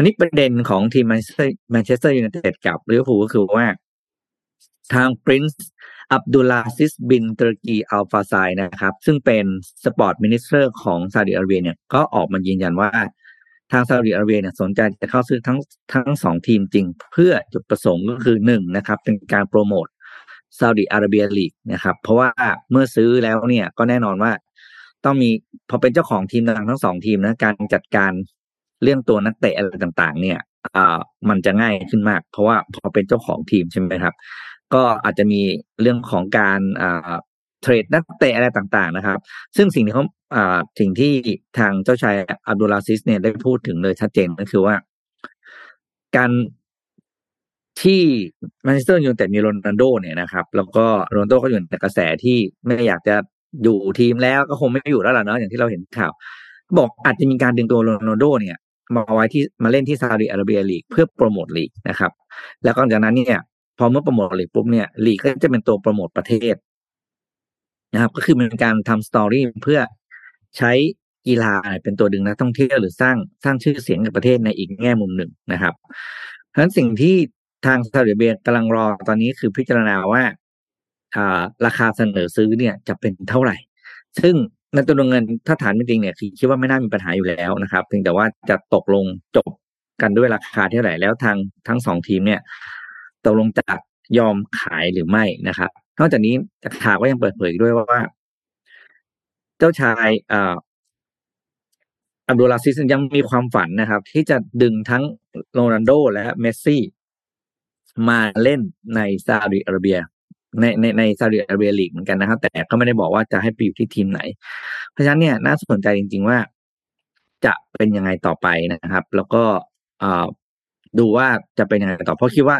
ทีนี้ประเด็นของทีมแมนเชสเตอร์ยูไนเต็ดกับลิเวอร์พูลก็คือว่าทาง Princeอับดุลอาซิสบินตุรกีอัลไฟซาลนะครับ ซึ่งเป็น Sport Minister ของซาอุดิอาระเบียเนี่ยก็ออกมายืนยันว่าทางซาอุดิอาระเบียเนี่ยสนใจจะเข้าซื้อทั้งทั้งสองทีมจริง เพื่อจุดประสงค์ก็คือหนึ่งนะครับ เป็นการโปรโมทซาอุดิอาระเบียลีกนะครับ เพราะว่าเมื่อซื้อแล้วเนี่ยก็แน่นอนว่า ต้องมีพอเป็นเจ้าของทีมดังทั้งสองทีมนะการจัดการ เรื่องตัวนักเตะอะไรต่างๆ เนี่ยอ่ามันจะง่ายขึ้นมาก เพราะว่าพอเป็นเจ้าของทีมใช่ไหมครับ ก็อาจจะมีเรื่องของการอ่า trade นักเตะอะไรต่างๆนะครับ ซึ่งสิ่งที่เขาอ่าสิ่งที่ทางเจ้าชายอับดุลอาซิสเนี่ยได้พูดถึงเลยชัดเจนก็คือว่า การที่แมนเชสเตอร์ยูไนเต็ดมีโรนัลโดเนี่ยนะครับ แล้วก็โรนัลโดก็อยู่ในกระแสที่ไม่อยากจะอยู่ทีมแล้วก็คงไม่อยู่แล้วล่ะเนาะอย่างที่เราเห็นข่าว บอกอาจจะมีการดึงตัวโรนัลโดเนี่ย มาไว้ที่มาเล่นที่ซาอุดิอาระเบียลีกเพื่อโปรโมทลีกนะครับ แล้วก็จากนั้นเนี่ยพอเมื่อโปรโมทลีกปุ๊บเนี่ยลีกก็จะเป็นตัวโปรโมทประเทศนะครับ ก็คือเป็นการทำสตอรี่เพื่อใช้กีฬาเป็นตัวดึงนักท่องเที่ยวหรือสร้างสร้างชื่อเสียงกับประเทศในอีกแง่มุมหนึ่งนะครับเพราะฉะนั้นสิ่งที่ทางซาอุดิอาระเบียกำลังรอตอนนี้คือพิจารณาว่าอ่าราคาเสนอซื้อเนี่ยจะเป็นเท่าไหร่ ซึ่ง ในตัวเงินถ้าฐานเป็นจริงเนี่ยคือคิดว่าไม่น่ามีปัญหาอยู่แล้วนะครับเพียงแต่ว่าจะตกลงจบกันด้วยราคาเท่าไหร่แล้วทางทั้งสองทีมเนี่ยตกลงจะยอมขายหรือไม่นะครับนอกจากนี้ข่าวก็ยังเปิดเผยด้วยว่า เจ้าชายอ่าอับดุลลาซิสยังมีความฝันนะครับ ที่จะดึงทั้งโรนัลโดและเมสซี่มาเล่นในซาอุดิอาระเบีย ในในในซาอุดิอาระเบียลีกเหมือนกันนะครับ แต่ก็ไม่ได้บอกว่าจะให้ไปอยู่ที่ทีมไหน เพราะฉะนั้นเนี่ยน่าสนใจจริง ๆว่า จะเป็นยังไงต่อไปนะครับ แล้วก็ดูว่าจะเป็นยังไงต่อเพราะคิดว่า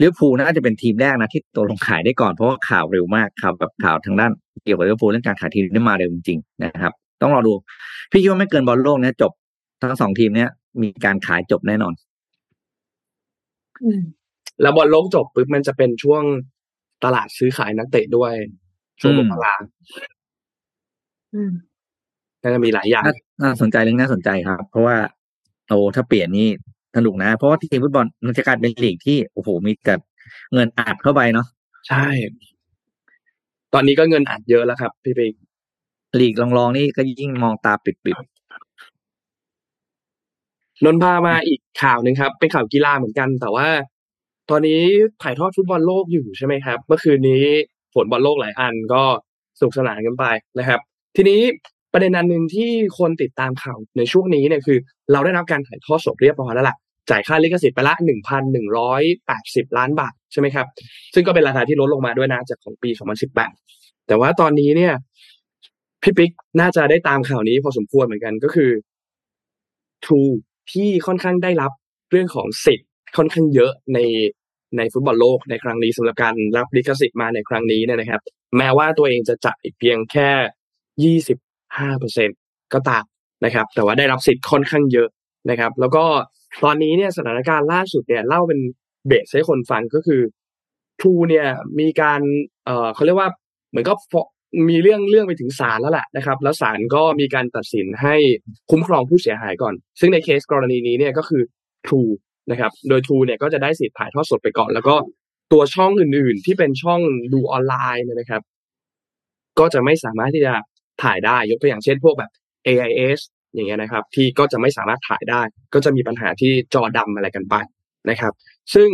ลิเวอร์พูลน่าจะเป็นทีมแรกนะที่ตัวลงขายได้ก่อนเพราะว่าข่าวเร็วมากข่าวแบบข่าวทางด้านเกี่ยวกับลิเวอร์พูลเรื่องการขายทีมได้มาเร็วจริงๆนะครับ ต้องรอดู พี่คิดว่าไม่เกินบอลโลกเนี่ยจบทั้งสองทีมเนี้ยมีการขายจบแน่นอนแล้วบอลโลกจบปุ๊บมันจะเป็นช่วง ตลาดซื้อขายนักเตะด้วยช่วงมกราน่าจะมีหลายอย่างน่าสนใจเรื่องน่าสนใจครับ เพราะว่าโอ้ถ้าเปลี่ยนนี่สนุกนะ เพราะว่าทีมฟุตบอลมันจะกลายเป็นลีกที่โอ้โหมีแต่เงินอัดเข้าไปเนาะใช่ ตอนนี้ก็เงินอัดเยอะแล้วครับ พี่ปิ๊กลีกลองๆนี่ก็ยิ่งมองตาปิดๆนนพามาอีกข่าวหนึ่งครับ เป็นข่าวกีฬาเหมือนกัน แต่ว่า ตอนนี้ถ่ายทอดฟุตบอลโลกอยู่ใช่ไหมครับ เมื่อคืนนี้ฝนบอลโลกหลายอันก็สุขสนานกันไปนะครับ ทีนี้ประเด็นอันหนึ่งที่คนติดตามข่าวในช่วงนี้เนี่ยคือ เราได้รับการถ่ายทอดสดเรียบร้อยแล้วล่ะจ่ายค่าลิขสิทธิ์ไปละหนึ่งพันหนึ่งร้อยแปดสิบล้านบาทใช่ไหมครับ ซึ่งก็เป็นราคาที่ลดลงมาด้วยนะจากของปีสองพันสิบแปดแต่ว่าตอนนี้เนี่ยพี่ปิ๊กน่าจะได้ตามข่าวนี้พอสมควรเหมือนกันก็คือ True ที่ค่อนข้างได้รับเรื่องของสิทธิ์ค่อนข้างเยอะใน ในฟุตบอลโลกในครั้งนี้สำหรับการรับลิขสิทธิ์มาในครั้งนี้เนี่ยนะครับ แม้ว่าตัวเองจะจ่ายเพียงแค่ยี่สิบห้าเปอร์เซ็นก็ตามนะครับ แต่ว่าได้รับสิทธิ์ค่อนข้างเยอะนะครับ แล้วก็ตอนนี้เนี่ยสถานการณ์ล่าสุดเนี่ยเล่าเป็นเบสให้คนฟังก็คือทรูเนี่ยมีการเอ่อเขาเรียกว่าเหมือนก็มีเรื่องเรื่องไปถึงศาลแล้วแหละนะครับ แล้วศาลก็มีการตัดสินให้คุ้มครองผู้เสียหายก่อน ซึ่งในเคสกรณีนี้เนี่ยก็คือทรู นะครับ โดยทูเนี่ยก็จะได้สิทธิ์ถ่ายทอดสดไปก่อน แล้วก็ตัวช่องอื่น ๆ ที่เป็นช่องดูออนไลน์นะครับ ก็จะไม่สามารถที่จะถ่ายได้ยกตัวอย่างเช่นพวกแบบ AIS อย่างเงี้ยนะครับ ที่ก็จะไม่สามารถถ่ายได้ ก็จะมีปัญหาที่จอดำอะไรกันไปนะครับ ซึ่ง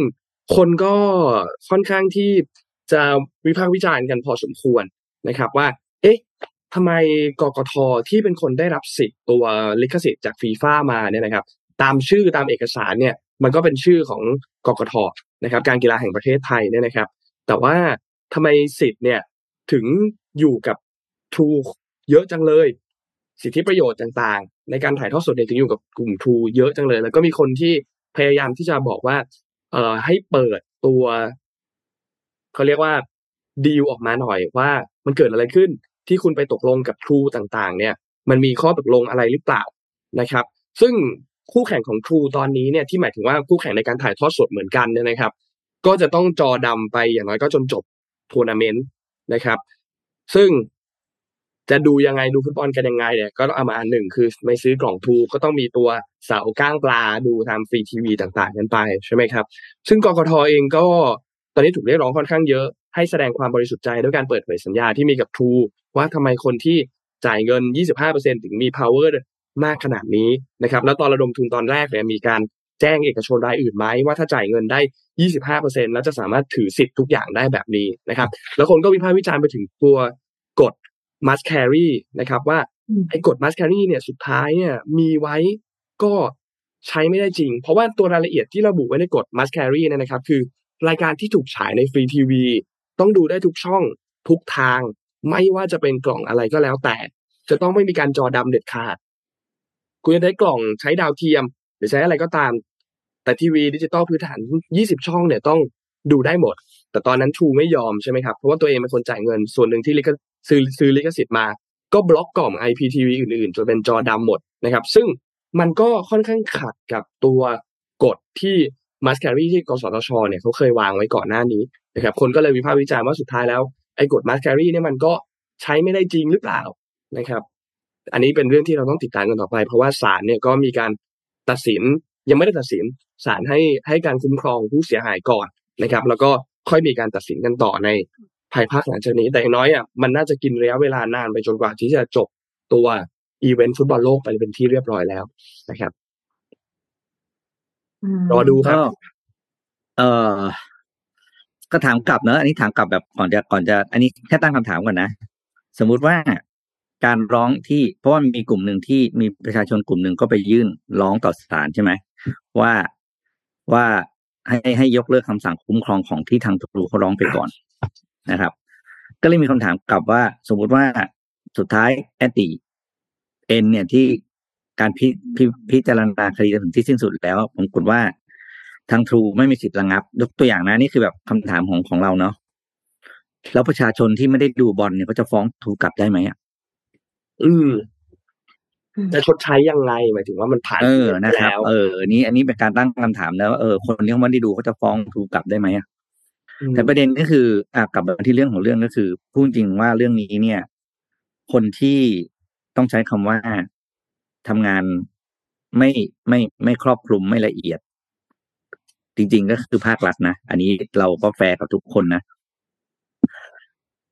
คนก็ค่อนข้างที่จะวิพากษ์วิจารณ์กันพอสมควรนะครับ ว่า เอ๊ะทำไมกกทที่เป็นคนได้รับสิทธิ์ตัวลิขสิทธิ์จากฟีฟ่ามาเนี่ยนะครับ ตามชื่อตามเอกสารเนี่ย มันก็เป็นชื่อของกกทนะครับการกีฬาแห่งประเทศไทยเนี่ยนะครับ แต่ว่าทำไมสิทธิ์เนี่ยถึงอยู่กับทูเยอะจังเลย สิทธิประโยชน์ต่างๆ ในการถ่ายทอดสดเนี่ยถึงอยู่กับกลุ่มทูเยอะจังเลย แล้วก็มีคนที่พยายามที่จะบอกว่า เอ่อให้เปิดตัวเขาเรียกว่าดีลออกมาหน่อยว่ามันเกิดอะไรขึ้นที่คุณไปตกลงกับทรูต่างๆ เนี่ย มันมีข้อตกลงอะไรหรือเปล่านะครับ ซึ่ง คู่แข่งของทรูตอนนี้เนี่ยที่หมายถึงว่าคู่แข่งในการถ่ายทอดสดเหมือนกันเนี่ยนะครับ ก็จะต้องจอดำไปอย่างน้อยก็จนจบทัวร์นาเมนต์นะครับ ซึ่งจะดูยังไงดูฟุตบอลกันยังไงเนี่ยก็ต้องเอามาอันหนึ่งคือไม่ซื้อกล่องทูก็ต้องมีตัวเสาก้างปลาดูทำฟรีทีวีต่างๆกันไปใช่ไหมครับ ซึ่งกกทเองก็ตอนนี้ถูกเรียกร้องค่อนข้างเยอะให้แสดงความบริสุทธิ์ใจด้วยการเปิดเผยสัญญาที่มีกับ True ว่าทำไมคนที่จ่ายเงิน 25%ถึงมี power มากขนาดนี้นะครับแล้วตอนระดมทุนตอนแรกเนี่ยมีการแจ้งเอกชนรายอื่นไหมว่าถ้าจ่ายเงินได้ 25%แล้วจะสามารถถือสิทธิ์ทุกอย่างได้แบบนี้นะครับ แล้วคนก็วิพากษ์วิจารณ์ไปถึงตัวกฎ must carry นะครับ ว่าไอ้กฎ must carry เนี่ยสุดท้ายเนี่ยมีไว้ก็ใช้ไม่ได้จริง เพราะว่าตัวรายละเอียดที่ระบุไว้ในกฎ must carry เนี่ยนะครับ คือรายการที่ถูกฉายในฟรีทีวีต้องดูได้ทุกช่องทุกทาง ไม่ว่าจะเป็นกล่องอะไรก็แล้วแต่ จะต้องไม่มีการจอดำเด็ดขาด คุณจะได้กล่องใช้ดาวเทียม หรือใช้อะไรก็ตาม แต่ทีวีดิจิตอลพื้นฐาน 20 ช่องเนี่ยต้องดูได้หมด แต่ตอนนั้น True ไม่ยอมใช่ไหมครับ เพราะว่าตัวเองเป็นคนจ่ายเงิน ส่วนหนึ่งที่ลิขซื้อซื้อลิขสิทธิ์มา ก็บล็อกกล่อง IPTV อื่นๆจนเป็นจอดำหมดนะครับ ซึ่งมันก็ค่อนข้างขัดกับตัวกฎที่ must carry ที่กสทชเนี่ยเขาเคยวางไว้ก่อนหน้านี้นะครับคนก็เลยวิพากษ์วิจารณ์ว่าสุดท้ายแล้วไอ้กฎ must carry เนี่ยมันก็ใช้ไม่ได้จริงหรือเปล่านะครับ อันนี้เป็นเรื่องที่เราต้องติดตามกันต่อไป เพราะว่าศาลเนี่ยก็มีการตัดสินยังไม่ได้ตัดสินศาลให้ให้การคุ้มครองผู้เสียหายก่อนนะครับ แล้วก็ค่อยมีการตัดสินกันต่อในภายภาคหลังจากนี้ แต่อย่างน้อยอะมันน่าจะกินระยะเวลานานไปจนกว่าที่จะจบตัวอีเวนต์ฟุตบอลโลกไปเป็นที่เรียบร้อยแล้วนะครับอืมรอดูครับก็เออก็ถามกลับเนอะอันนี้ถามกลับแบบก่อนจะก่อนจะ อันนี้แค่ตั้งคำถามก่อนนะ สมมุติว่า การร้องที่เพราะว่ามีกลุ่มหนึ่งที่มีประชาชนกลุ่มหนึ่งก็ไปยื่นร้องต่อศาลใช่ไหมว่าว่าให้ให้ยกเลิกคำสั่งคุ้มครองของที่ทางตำรวจเขาร้องไปก่อนนะครับ ก็เลยมีคำถามกลับว่า สมมุติว่าสุดท้ายแอติเอ็นเนี่ยที่การพิพพิจารณาคดีจนถึงที่สิ้นสุดแล้ว ผมกดว่าทางทรูไม่มีสิทธิ์ระงับ ยกตัวอย่างนะนี่คือแบบคำถามของของเราเนาะแล้วประชาชนที่ไม่ได้ดูบอลเนี่ยเขาจะฟ้องทรูกลับได้ไหมอะ อืมอืมจะชดใช้ยังไงหมายถึงว่ามันผ่านเออไปนะครับแล้วเอออันนี้อันนี้เป็นการตั้งคำถามแล้วว่าเออคนที่เขาไม่ได้ดูเขาจะฟ้องทรูกลับได้ไหมอะมแต่ประเด็นก็คืออะกลับมาที่เรื่องของเรื่องก็คือพูดจริงว่าเรื่องนี้เนี่ย คนที่ต้องใช้คำว่าทำงานไม่ไม่ไม่ครอบคลุมไม่ละเอียด จริง ๆ ก็คือภาครัฐนะอันนี้เราก็แฟร์กับทุกคนนะ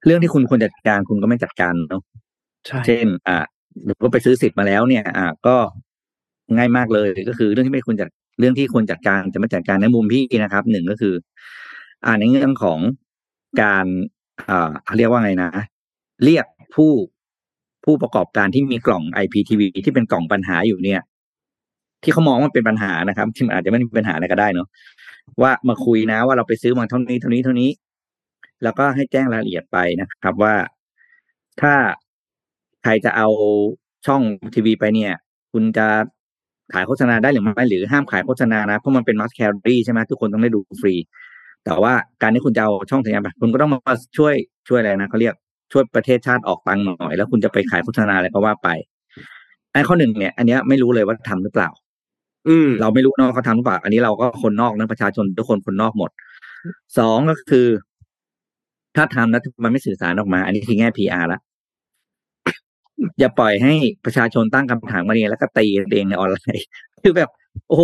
เรื่องที่คุณควรจัดการคุณก็ไม่จัดการเนาะใช่ เช่น อ่าหรือว่าไปซื้อสิทธิ์มาแล้วเนี่ย อ่าก็ง่ายมากเลยก็คือเรื่องที่ไม่ควรจัดเรื่องที่ควรจัดการจะไม่จัดการในมุมพี่นะครับหนึ่งก็คือ อ่าในเรื่องของการอ่าเรียกว่าไงนะ เรียกผู้ผู้ประกอบการที่มีกล่อง IPTV ที่เป็นกล่องปัญหาอยู่เนี่ย ที่เขามองว่าเป็นปัญหานะครับ ที่มันอาจจะไม่มีปัญหาอะไรก็ได้เนาะว่ามาคุยนะ ว่าเราไปซื้อมาเท่านี้เท่านี้เท่านี้ แล้วก็ให้แจ้งรายละเอียดไปนะครับ ว่าถ้า ใครจะเอาช่องทีวีไปเนี่ย คุณจะขายโฆษณาได้หรือไม่หรือห้ามขายโฆษณานะ เพราะมันเป็นมัสแครี่ใช่ไหมทุกคนต้องได้ดูฟรี แต่ว่าการที่คุณจะเอาช่องสัญญาณไปคุณก็ต้องมาช่วยช่วยอะไรนะเขาเรียกช่วยประเทศชาติออกตังค์หน่อย แล้วคุณจะไปขายโฆษณาอะไรก็ว่าไปอันข้อหนึ่งเนี่ย อันเนี้ยไม่รู้เลยว่าทำหรือเปล่า อืม เราไม่รู้นะว่าเขาทำหรือเปล่า อันนี้เราก็คนนอกนะประชาชนทุกคนคนนอกหมดสองก็คือ ถ้าทำแล้วมันไม่สื่อสารออกมา อันนี้คือแง่ PR ละ อย่าปล่อยให้ประชาชนตั้งคำถามมาเนี่ยแล้วก็ตีกันเองในออนไลน์คือแบบโอ้โห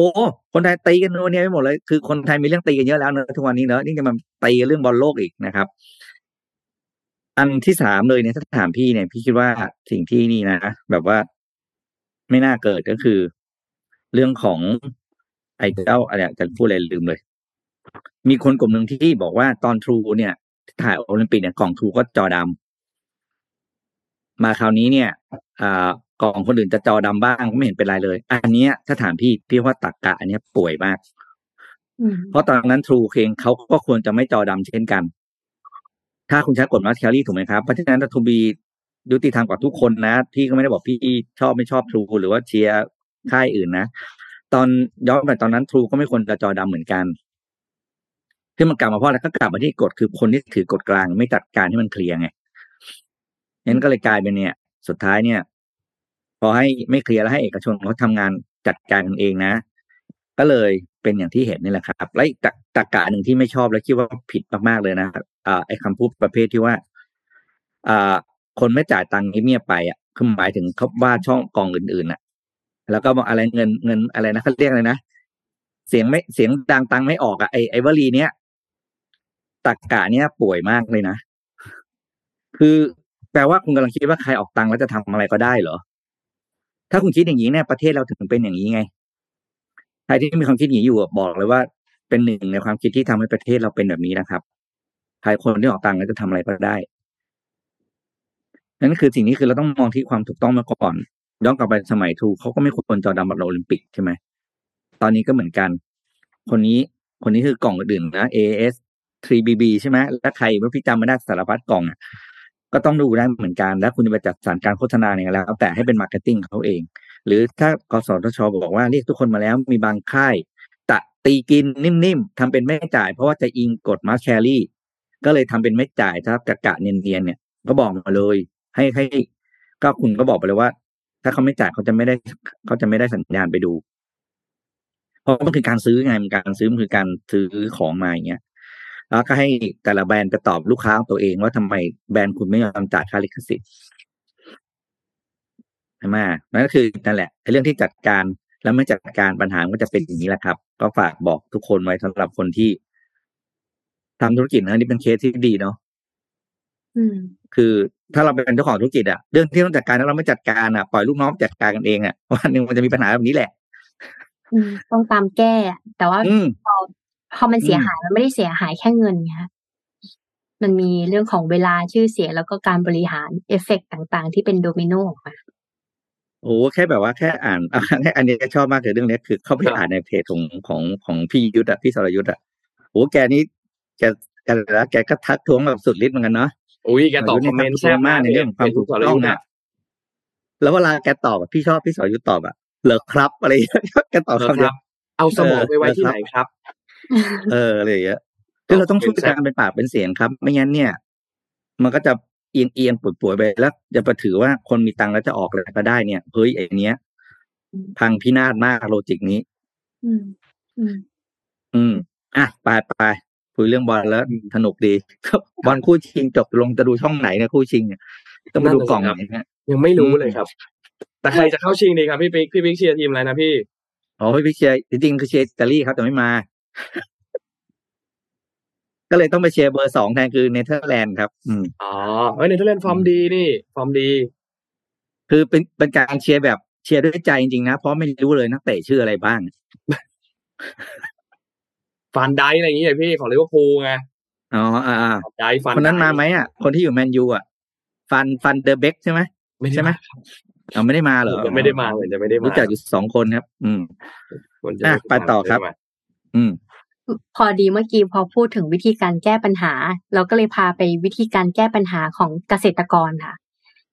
คนไทยตีกันโน่นเนี่ยไปหมดเลย คือคนไทยมีเรื่องตีกันเยอะแล้วเนอะทุกวันนี้เนอะนี่จะมาตีเรื่องบอลโลกอีกนะครับ อันที่สามเลยเนี่ยถ้าถามพี่เนี่ย พี่คิดว่าสิ่งที่นี่นะแบบว่าไม่น่าเกิดก็คือ เรื่องของไอ้เจ้าอะไรจะพูดอะไรลืมเลย มีคนกลุ่มหนึ่งที่บอกว่าตอนทรูเนี่ยถ่ายโอลิมปิกเนี่ยกล่องทรูก็จอดำ มาคราวนี้เนี่ยอ่ากล่องคนอื่นจะจอดำบ้างก็ไม่เห็นเป็นไรเลย อันเนี้ยถ้าถามพี่พี่ว่าตักกะอันเนี้ยป่วยมากอืมเพราะตอนนั้นทรูเองเขาก็ควรจะไม่จอดำเช่นกัน ถ้าคุณใช้กฎมาสแคลรี่ถูกไหมครับ เพราะฉะนั้นทูบียุติธรรมกับทุกคนนะ พี่ก็ไม่ได้บอกพี่ชอบไม่ชอบทรูหรือว่าเชียร์ค่ายอื่นนะ ตอนย้อนไปตอนนั้นทรูก็ไม่ควรจะจอดำเหมือนกันที่มันกลับมาเพราะอะไรก็กลับมาที่กฎคือคนที่ถือกฎกลาง ไม่จัดการให้มันเคลียร์ไง งั้นก็เลยกลายเป็นเนี่ย สุดท้ายเนี่ย พอให้ไม่เคลียร์แล้วให้เอกชนเขาทำงานจัดการกันเองนะ ก็เลยเป็นอย่างที่เห็นนี่แหละครับ และอีกตรตรกะหนึ่งที่ไม่ชอบและคิดว่าผิดมากๆเลยนะอ่าไอ้คำพูดประเภทที่ว่าอ่าคนไม่จ่ายตังค์เงียบไปอะคือหมายถึงเขาว่าช่องกองอื่นๆอะ แล้วก็บอกอะไรเงินเงินอะไรนะเขาเรียกอะไรนะเสียงไม่เสียงดังตังไม่ออกอะไอไอวลีเนี้ยตักกะเนี้ยป่วยมากเลยนะ คือ แปลว่าคุณกำลังคิดว่าใครออกตังค์แล้วจะทำอะไรก็ได้เหรอ ถ้าคุณคิดอย่างนี้เนี่ยประเทศเราถึงเป็นอย่างนี้ไง ใครที่มีความคิดอย่างนี้อยู่บอกเลยว่า เป็นหนึ่งในความคิดที่ทำให้ประเทศเราเป็นแบบนี้นะครับ ใครคนที่ออกตังค์แล้วจะทำอะไรก็ได้ นั่นคือสิ่งนี้คือเราต้องมองที่ความถูกต้องมาก่อน ย้อนกลับไปสมัยทูเขาก็ไม่ควรจอดำบัตรโอลิมปิกใช่ไหม ตอนนี้ก็เหมือนกัน คนนี้ คนนี้คือกล่องอื่นนะ AS 3BB ใช่ไหม แล้วใครไม่พิจารณาไม่ได้สารพัดกล่องอะ ก็ต้องดูได้เหมือนกัน แล้วคุณจะไปจัดสรรการโฆษณาอย่างไรแล้วแต่ให้เป็นมาร์เก็ตติ้งเขาเอง หรือถ้ากสทชบอกว่าเรียกทุกคนมาแล้วมีบางค่ายตะตีกินนิ่มๆทำเป็นไม่จ่าย เพราะว่าจะอิงกฎมาแชรี่ก็เลยทำเป็นไม่จ่ายถ้ากะกะเนียนๆเนี่ยก็บอกมาเลย ให้ให้ก็คุณก็บอกไปเลยว่า ถ้าเขาไม่จ่ายเขาจะไม่ได้เขาจะไม่ได้สัญญาณไปดู เพราะมันคือการซื้อไงมันการซื้อมันคือการซื้อของมาอย่างเงี้ย แล้วก็ให้แต่ละแบรนด์ไปตอบลูกค้าตัวเองว่าทำไมแบรนด์คุณไม่ยอมจ่ายค่าลิขสิทธิ์ใช่ไหมนั่นก็คือนั่นแหละเรื่องที่จัดการแล้วไม่จัดการปัญหาก็จะเป็นอย่างนี้แหละครับ ก็ฝากบอกทุกคนไว้สำหรับคนที่ทำธุรกิจนะนี่เป็นเคสที่ดีเนาะอืมคือถ้าเราเป็นเจ้าของธุรกิจอะเรื่องที่ต้องจัดการแล้วเราไม่จัดการอะปล่อยลูกน้องจัดการกันเองอะวันหนึ่งมันจะมีปัญหาแบบนี้แหละอืมต้องตามแก้แต่ว่าอืมพอ พอมันเสียอืมหายมันไม่ได้เสียหายแค่เงินไงคะมันมีเรื่องของเวลาชื่อเสียงแล้วก็การบริหารเอฟเฟกต์ต่างๆ ที่เป็นโดมิโนออกมาโอ้แค่แบบว่าแค่อ่านอันนี้ชอบมากเลยเรื่องนี้คือเข้าไปครับอ่านในเพจของของของพี่ยุทธอะพี่สรยุทธอะโอ้แกนี่แกแกแล้วแกก็ทักท้วงแบบสุดฤทธิ์เหมือนกันเนาะอุ้ยแกตอบคอมเมนต์แซ่บมากในเรื่องของความถูกต้องนะอะแล้วเวลาแกตอบอะพี่ชอบพี่สรยุทธตอบอะเหรอครับอะไรอย่างเงี้ยแกตอบเออคำคเดียรัวบเอาสมองไปไว้ที่ไหนครับ เอออะไรอย่างเงี้ยคือเราต้องช่วยกันเป็นปากเป็นเสียงครับ ไม่งั้นเนี่ย มันก็จะเอียงเอียงป่วยป่วยๆไปแล้วจะไปถือว่าคนมีตังค์แล้วจะออกอะไรก็ได้เนี่ยเฮ้ยไอ้เนี้ยอืมพังพินาศมาก logic นี้อืมอืม อืมอะไปไปคุยเรื่องบอลแล้วอืมสนุกดีบอลคู่ชิงจบลงจะดูช่องไหนเนี่ยคู่ชิงเนี่ยต้องไปดูกล่องไหนเนี่ยยังไม่รู้อืมเลยครับ แต่ใครจะเข้าชิงดีครับพี่ปิ๊กพี่ปิ๊กเชียร์ทีมอะไรนะพี่อ๋อพี่เชียร์จริงๆคือเชียร์อิตาลีครับแต่ไม่มา ก็เลยต้องไปเชียร์เบอร์สองแทนคือเนเธอร์แลนด์ครับ อืมอ๋อเฮ้ยเนเธอร์แลนด์ฟอร์มดีนี่ฟอร์มดี คือเป็นเป็นการเชียร์แบบเชียร์ด้วยใจจริงๆนะเพราะไม่รู้เลยนักเตะชื่ออะไรบ้างฟานไดจ์คอะไรอย่างเงี้ยพี่ของลิเวอร์พูลไงอ๋ออ่าอ่าฟานไดจ์คฟานคนนั้นมาไหมอะคนที่อยู่แมนยูอะ ฟันฟันเดอร์เบกใช่ไหมไม่ใช่ไหมเอาไม่ได้มาเหรอจะไม่ได้มาเหมือนจะไม่ได้มารู้จักอยู่สองคนครับ อืมเหมือนจะอะม่ด้มาไปต่อครับไม่ได้มาอืม พอดีเมื่อกี้พอพูดถึงวิธีการแก้ปัญหา เราก็เลยพาไปวิธีการแก้ปัญหาของเกษตรกรค่ะ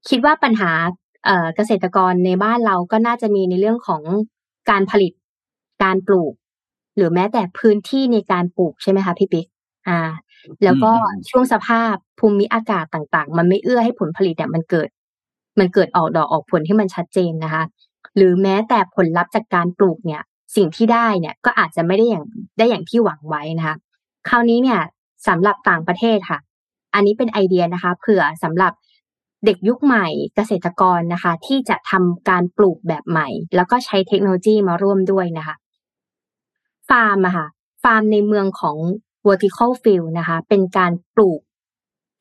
คิดว่าปัญหาเอ่อเกษตรกรในบ้านเราก็น่าจะมีในเรื่องของการผลิตการปลูก หรือแม้แต่พื้นที่ในการปลูกใช่ไหมคะพี่ปิ๊กอ่า แล้วก็อืมอืมช่วงสภาพภูมิอากาศต่าง ๆ มันไม่เอื้อให้ผลผลิตเนี่ยมันเกิด มันเกิดออกดอกออกผลที่มันชัดเจนนะคะ หรือแม้แต่ผลลัพธ์จากการปลูกเนี่ย สิ่งที่ได้เนี่ยก็อาจจะไม่ได้อย่างได้อย่างที่หวังไว้นะคะคราวนี้เนี่ยสำหรับต่างประเทศค่ะ อันนี้เป็นไอเดียนะคะ เผื่อสำหรับเด็กยุคใหม่เกษตรกรนะคะ ที่จะทำการปลูกแบบใหม่ แล้วก็ใช้เทคโนโลยีมาร่วมด้วยนะคะ ฟาร์มอะค่ะ ฟาร์มในเมืองของ vertical field นะคะ เป็นการปลูก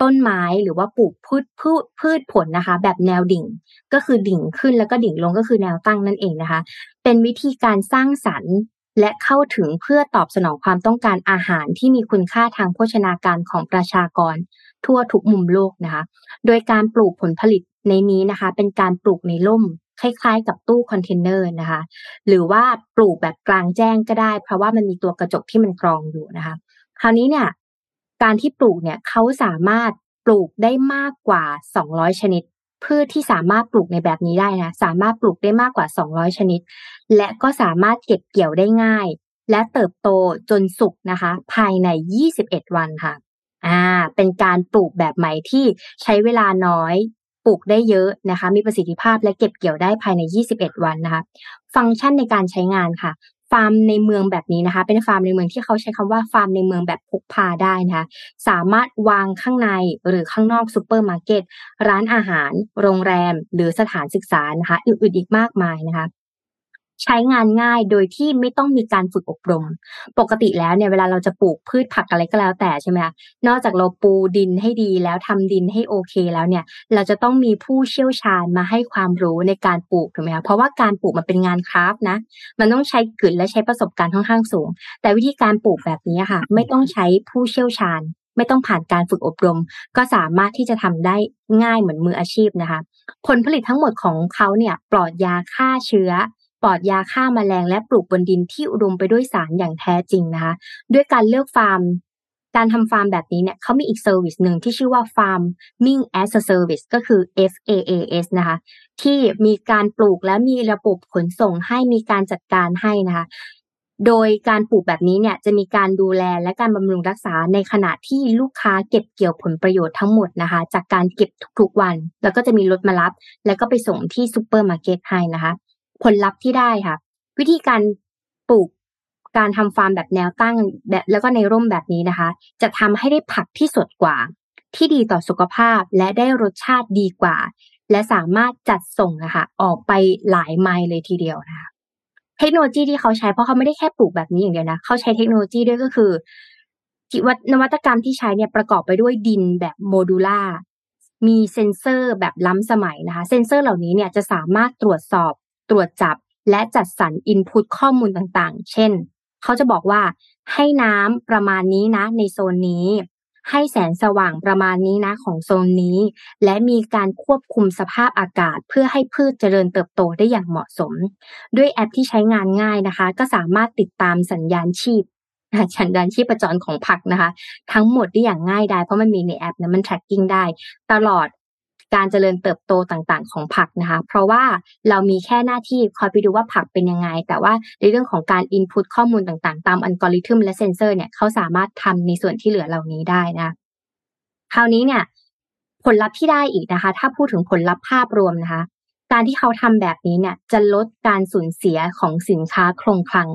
ต้นไม้หรือว่าปลูกพืชพืชพืชผลนะคะ แบบแนวดิ่งก็คือดิ่งขึ้นแล้วก็ดิ่งลงก็คือแนวตั้งนั่นเองนะคะ เป็นวิธีการสร้างสรรค์และเข้าถึงเพื่อตอบสนองความต้องการอาหารที่มีคุณค่าทางโภชนาการของประชากร ทั่วทุกมุมโลกนะคะ โดยการปลูกผลผลิตในนี้นะคะ เป็นการปลูกในร่มคล้ายๆ กับตู้คอนเทนเนอร์นะคะ หรือว่าปลูกแบบกลางแจ้งก็ได้ เพราะว่ามันมีตัวกระจกที่มันกรองอยู่นะคะ คราวนี้เนี่ย การที่ปลูกเนี่ยเขาสามารถปลูกได้มากกว่า 200 ชนิดพืชที่สามารถปลูกในแบบนี้ได้นะสามารถปลูกได้มากกว่า 200 ชนิด และก็สามารถเก็บเกี่ยวได้ง่าย และเติบโตจนสุกนะคะ ภายใน 21 วันค่ะอ่าเป็นการปลูกแบบใหม่ที่ใช้เวลาน้อยปลูกได้เยอะนะคะ มีประสิทธิภาพและเก็บเกี่ยวได้ภายใน 21 วันนะคะ ฟังก์ชันในการใช้งานค่ะ ฟาร์มในเมืองแบบนี้นะคะ เป็นฟาร์มในเมืองที่เขาใช้คำว่าฟาร์มในเมืองแบบพกพาได้นะคะสามารถวางข้างในหรือข้างนอกซูเปอร์มาร์เก็ตร้านอาหาร โรงแรม หรือสถานศึกษานะคะอื่นๆอีกมากมายนะคะ ใช้งานง่ายโดยที่ไม่ต้องมีการฝึกอบรม ปกติแล้วเนี่ยเวลาเราจะปลูกพืชผักอะไรก็แล้วแต่ใช่ไหมคะนอกจากเราปูดินให้ดีแล้วทำดินให้โอเคแล้วเนี่ย เราจะต้องมีผู้เชี่ยวชาญมาให้ความรู้ในการปลูกถูกไหมคะเพราะว่าการปลูกมันเป็นงาน craft นะ มันต้องใช้กึ๋นและใช้ประสบการณ์ค่อนข้างสูง แต่วิธีการปลูกแบบนี้ค่ะ ไม่ต้องใช้ผู้เชี่ยวชาญไม่ต้องผ่านการฝึกอบรม ก็สามารถที่จะทำได้ง่ายเหมือนมืออาชีพนะคะ ผลผลิตทั้งหมดของเขาเนี่ยปลอดยาฆ่าเชื้อ ปลอดยาฆ่าแมลงและปลูกบนดินที่อุดมไปด้วยสารอย่างแท้จริงนะคะ ด้วยการเลือกฟาร์ม การทำฟาร์มแบบนี้เนี่ยเขามีอีก service หนึ่งที่ชื่อว่า Farming as a Service ก็คือ FAAS นะคะ ที่มีการปลูกและมีระบบขนส่งให้มีการจัดการให้นะคะโดยการปลูกแบบนี้เนี่ยจะมีการดูแลและการบำรุงรักษาในขณะที่ลูกค้าเก็บเกี่ยวผลประโยชน์ทั้งหมดนะคะ จากการเก็บทุกๆวัน แล้วก็จะมีรถมารับ แล้วก็ไปส่งที่ซูเปอร์มาร์เก็ตให้นะคะ ผลลัพธ์ที่ได้ค่ะ วิธีการปลูกการทำฟาร์มแบบแนวตั้งแบบแล้วก็ในร่มแบบนี้นะคะ จะทำให้ได้ผักที่สดกว่า ที่ดีต่อสุขภาพและได้รสชาติดีกว่า และสามารถจัดส่งนะคะออกไปหลายไมล์เลยทีเดียวนะคะเทคโนโลยีที่เขาใช้เพราะเขาไม่ได้แค่ปลูกแบบนี้อย่างเดียวนะเขาใช้เทคโนโลยีด้วยก็คือวนวัตกรรมที่ใช้เนี่ยประกอบไปด้วยดินแบบโมดูล่ามีเซ็นเซอร์แบบล้ำสมัยนะคะ เซ็นเซอร์เหล่านี้เนี่ยจะสามารถตรวจสอบ ตรวจจับและจัดสรรอินพุตข้อมูลต่างๆ เช่น เขาจะบอกว่าให้น้ำประมาณนี้นะในโซนนี้ ให้แสงสว่างประมาณนี้นะของโซนนี้ และมีการควบคุมสภาพอากาศ เพื่อให้พืชเจริญเติบโตได้อย่างเหมาะสม ด้วยแอปที่ใช้งานง่ายนะคะ ก็สามารถติดตามสัญญาณชีพสัญญาณชีพประจรของผักนะคะ ทั้งหมดได้อย่างง่ายได้เพราะมันมีในแอปนะมัน tracking ได้ ตลอด การเจริญเติบโตต่างๆ ของผักนะคะ เพราะว่าเรามีแค่หน้าที่คอยไปดูว่าผักเป็นยังไง แต่ว่าในเรื่องของการ input ข้อมูลต่างๆ ตามอัลกอริทึมและเซนเซอร์เนี่ยเขาสามารถทำในส่วนที่เหลือเหล่านี้ได้นะคราวนี้เนี่ยผลลัพธ์ที่ได้อีกนะคะ ถ้าพูดถึงผลลัพธ์ภาพรวมนะคะ การที่เขาทำแบบนี้เนี่ยจะลดการสูญเสียของสินค้าคงคลัง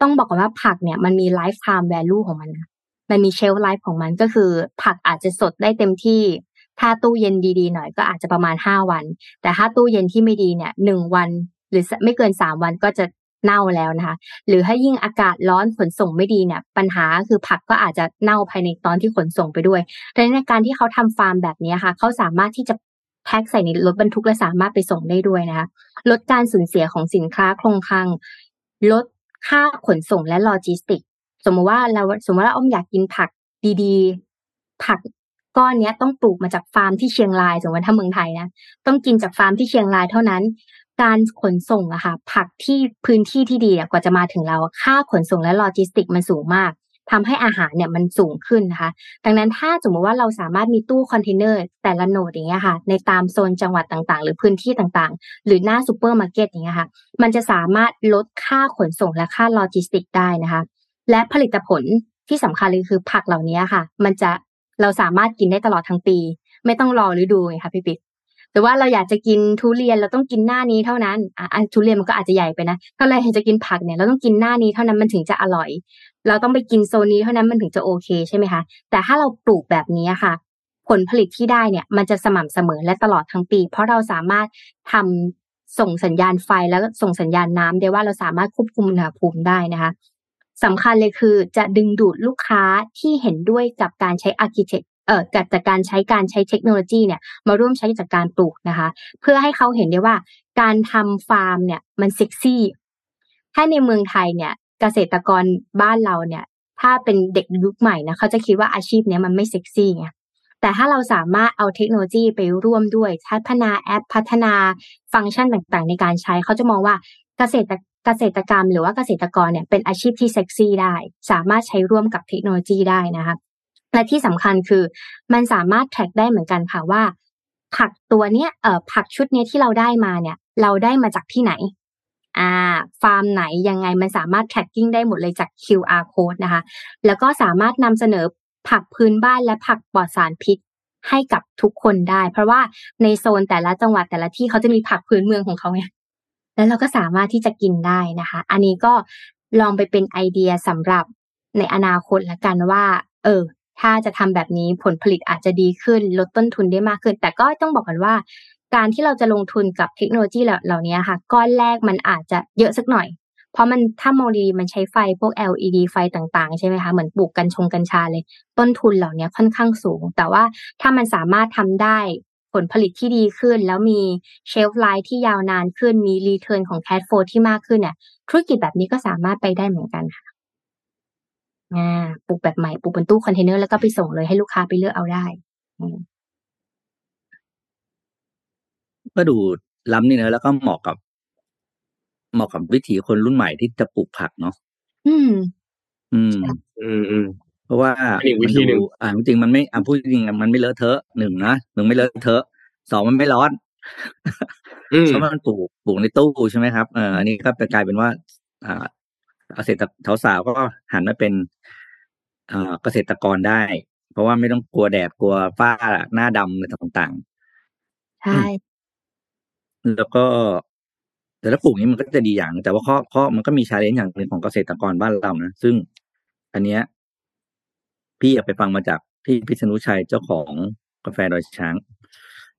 ต้องบอกว่าผักเนี่ยมันมี lifetime value ของมันนะมันมี shelf life ของมันก็คือ ผักอาจจะสดได้เต็มที่ ถ้าตู้เย็นดีๆหน่อยก็อาจจะประมาณห้าวัน แต่ถ้าตู้เย็นที่ไม่ดีเนี่ยหนึ่งวัน หรือไม่เกินสามวันก็จะเน่าแล้วนะคะ หรือถ้ายิ่งอากาศร้อนขนส่งไม่ดีเนี่ย ปัญหาคือผักก็อาจจะเน่าภายในตอนที่ขนส่งไปด้วยดังนั้นการที่เขาทำฟาร์มแบบนี้ค่ะ เขาสามารถที่จะแพ็คใส่ในรถบรรทุกและสามารถไปส่งได้ด้วยนะคะ ลดการสูญเสียของสินค้าคงคลัง ลดค่าขนส่งและโลจิสติก สมมติว่าเราสมมติว่าอ้อมอยากกินผักดีๆ ผัก ก้อนนี้ต้องปลูกมาจากฟาร์มที่เชียงรายสมมติถ้าเมืองไทยนะต้องกินจากฟาร์มที่เชียงรายเท่านั้น การขนส่งอะค่ะ ผักที่พื้นที่ที่ดีกว่าจะมาถึงเราค่าขนส่งและโลจิสติกมันสูงมากทำให้อาหารเนี่ยมันสูงขึ้นนะคะ ดังนั้นถ้าสมมติว่าเราสามารถมีตู้คอนเทนเนอร์แต่ละ node อย่างเงี้ยค่ะ ในตามโซนจังหวัดต่างๆ หรือพื้นที่ต่างๆ หรือหน้าซูเปอร์มาร์เก็ตอย่างเงี้ยค่ะ มันจะสามารถลดค่าขนส่งและค่าโลจิสติกได้นะคะ และผลิตผลที่สำคัญเลยคือผักเหล่านี้ค่ะ มันจะ เราสามารถกินได้ตลอดทั้งปี ไม่ต้องรอฤดูไงคะพี่ปิ๊กหรือว่าเราอยากจะกินทุเรียนเราต้องกินหน้านี้เท่านั้นอะทุเรียนมันก็อาจจะใหญ่ไปนะถ้าเราอยากจะกินผักเนี่ยเราต้องกินหน้านี้เท่านั้นมันถึงจะอร่อย เราต้องไปกินโซนนี้เท่านั้นมันถึงจะโอเคใช่ไหมคะแต่ถ้าเราปลูกแบบนี้ค่ะ ผลผลิตที่ได้เนี่ย มันจะสม่ำเสมอและตลอดทั้งปี เพราะเราสามารถทำส่งสัญญาณไฟแล้วส่งสัญญาณน้ำได้ว่าเราสามารถควบคุมอุณหภูมิได้นะคะ สำคัญเลยคือจะดึงดูดลูกค้าที่เห็นด้วยกับการใช้อาร์เคเต็กเอ่อจากการใช้การใช้เทคโนโลยีเนี่ยมาร่วมใช้จากการปลูกนะคะ เพื่อให้เขาเห็นได้ว่าการทำฟาร์มเนี่ยมันเซ็กซี่ ถ้าในเมืองไทยเนี่ยเกษตรกรบ้านเราเนี่ย ถ้าเป็นเด็กยุคใหม่นะเขาจะคิดว่าอาชีพเนี้ยมันไม่เซ็กซี่ไงแต่ถ้าเราสามารถเอาเทคโนโลยีไปร่วมด้วยพัฒนาแอปพัฒนาฟังก์ชันต่างๆ ในการใช้เขาจะมองว่าเกษตร เกษตรกรรม หรือว่าเกษตรกรเนี่ยเป็นอาชีพที่เซ็กซี่ได้ สามารถใช้ร่วมกับเทคโนโลยีได้นะคะและที่สำคัญคือมันสามารถแทร็กได้เหมือนกันค่ะว่า ผักตัวเนี้ยเอ่อผักชุดเนี้ยที่เราได้มาเนี่ย เราได้มาจากที่ไหนอ่าฟาร์มไหนยังไงมันสามารถ tracking ได้หมดเลยจาก QR code นะคะ แล้วก็สามารถนำเสนอผักพื้นบ้านและผักปลอดสารพิษให้กับทุกคนได้ เพราะว่าในโซนแต่ละจังหวัดแต่ละที่เขาจะมีผักพื้นเมืองของเขาไง แล้วเราก็สามารถที่จะกินได้นะคะ อันนี้ก็ลองไปเป็นไอเดียสำหรับในอนาคตละกันว่า เออ ถ้าจะทำแบบนี้ผลผลิตอาจจะดีขึ้น ลดต้นทุนได้มากขึ้น แต่ก็ต้องบอกกันว่า การที่เราจะลงทุนกับเทคโนโลยีเหล่านี้ค่ะ ก้อนแรกมันอาจจะเยอะสักหน่อย เพราะมันถ้ามองดีมันใช้ไฟพวก LED ไฟต่างๆ ใช่ไหมคะเหมือนปลูกกัญชงกัญชาเลย ต้นทุนเหล่านี้ค่อนข้างสูง แต่ว่าถ้ามันสามารถทำได้ ผลผลิตที่ดีขึ้น แล้วมี shelf life ที่ยาวนานขึ้น มี return ของ cash flow ที่มากขึ้นเนี่ยธุรกิจแบบนี้ก็สามารถไปได้เหมือนกันค่ะอ่าปลูกแบบใหม่ปลูกบนตู้คอนเทนเนอร์แล้วก็ไปส่งเลยให้ลูกค้าไปเลือกเอาได้ก็ดูล้ำนี่เนอะแล้วก็เหมาะกับ เหมาะกับวิถีคนรุ่นใหม่ที่จะปลูกผักเนาะอืม อืม อืมอืม เพราะว่าวิธีหนึ่งอ่าจริงมันไม่อ่าพูดจริงมันไม่เลอะเทอะหนึ่งนะหนึ่งไม่เลอะเทอะสองมันไม่ร้อนเพราะมันปลูกปลูกในตู้ใช่ไหมครับเอออันนี้ก็ไปกลายเป็นว่า อ่าเกษตรสาวๆก็หันมาเป็นเอ่อเกษตรกรได้ เพราะว่าไม่ต้องกลัวแดดกลัวฝ้าหน้าดำอะไรต่างใช่ๆแล้วก็ แต่ละปลูกนี้มันก็จะดีอย่างหนึ่งแต่ว่าข้อข้อมันก็มีชาเลนจ์อย่างหนึ่งของเกษตรกรบ้านเรานะซึ่ง อันเนี้ย พี่อยากไปฟังมาจากพี่พิษณุชัยเจ้าของกาแฟดอยช้าง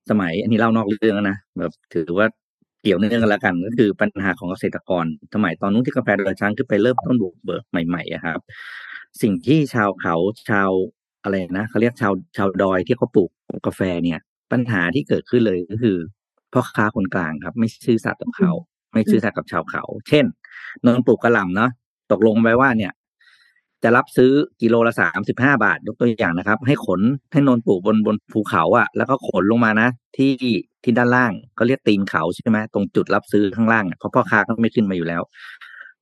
สมัย อันนี้เล่านอกเรื่องนะแบบถือว่าเกี่ยวเนื่องกันแล้วกัน ก็คือปัญหาของเกษตรกร สมัยตอนนู้นที่กาแฟดอยช้างขึ้นไปเริ่มต้นบุกเบิกใหม่ๆครับ สิ่งที่ชาวเขาชาวอะไรนะเขาเรียกชาวชาวดอยที่เขาปลูกกาแฟเนี่ย ปัญหาที่เกิดขึ้นเลยก็คือพ่อค้าคนกลางครับ ไม่ซื่อสัตย์กับเขา ไม่ซื่อสัตย์กับชาวเขา เช่นนนปลูกกระหล่ำเนาะตกลงไปว่าเนี่ย จะรับซื้อกิโลละสามสิบห้าบาทยกตัวอย่างนะครับ ให้ขนให้นนท์ปลูกบนบนภูเขาอะ่ะ แล้วก็ขนลงมานะ ที่ที่ด้านล่างเขาเรียกตีนเขาใช่ไหมตรงจุดรับซื้อข้างล่างอะเพราะพ่อค้าก็ไม่ขึ้นมาอยู่แล้ว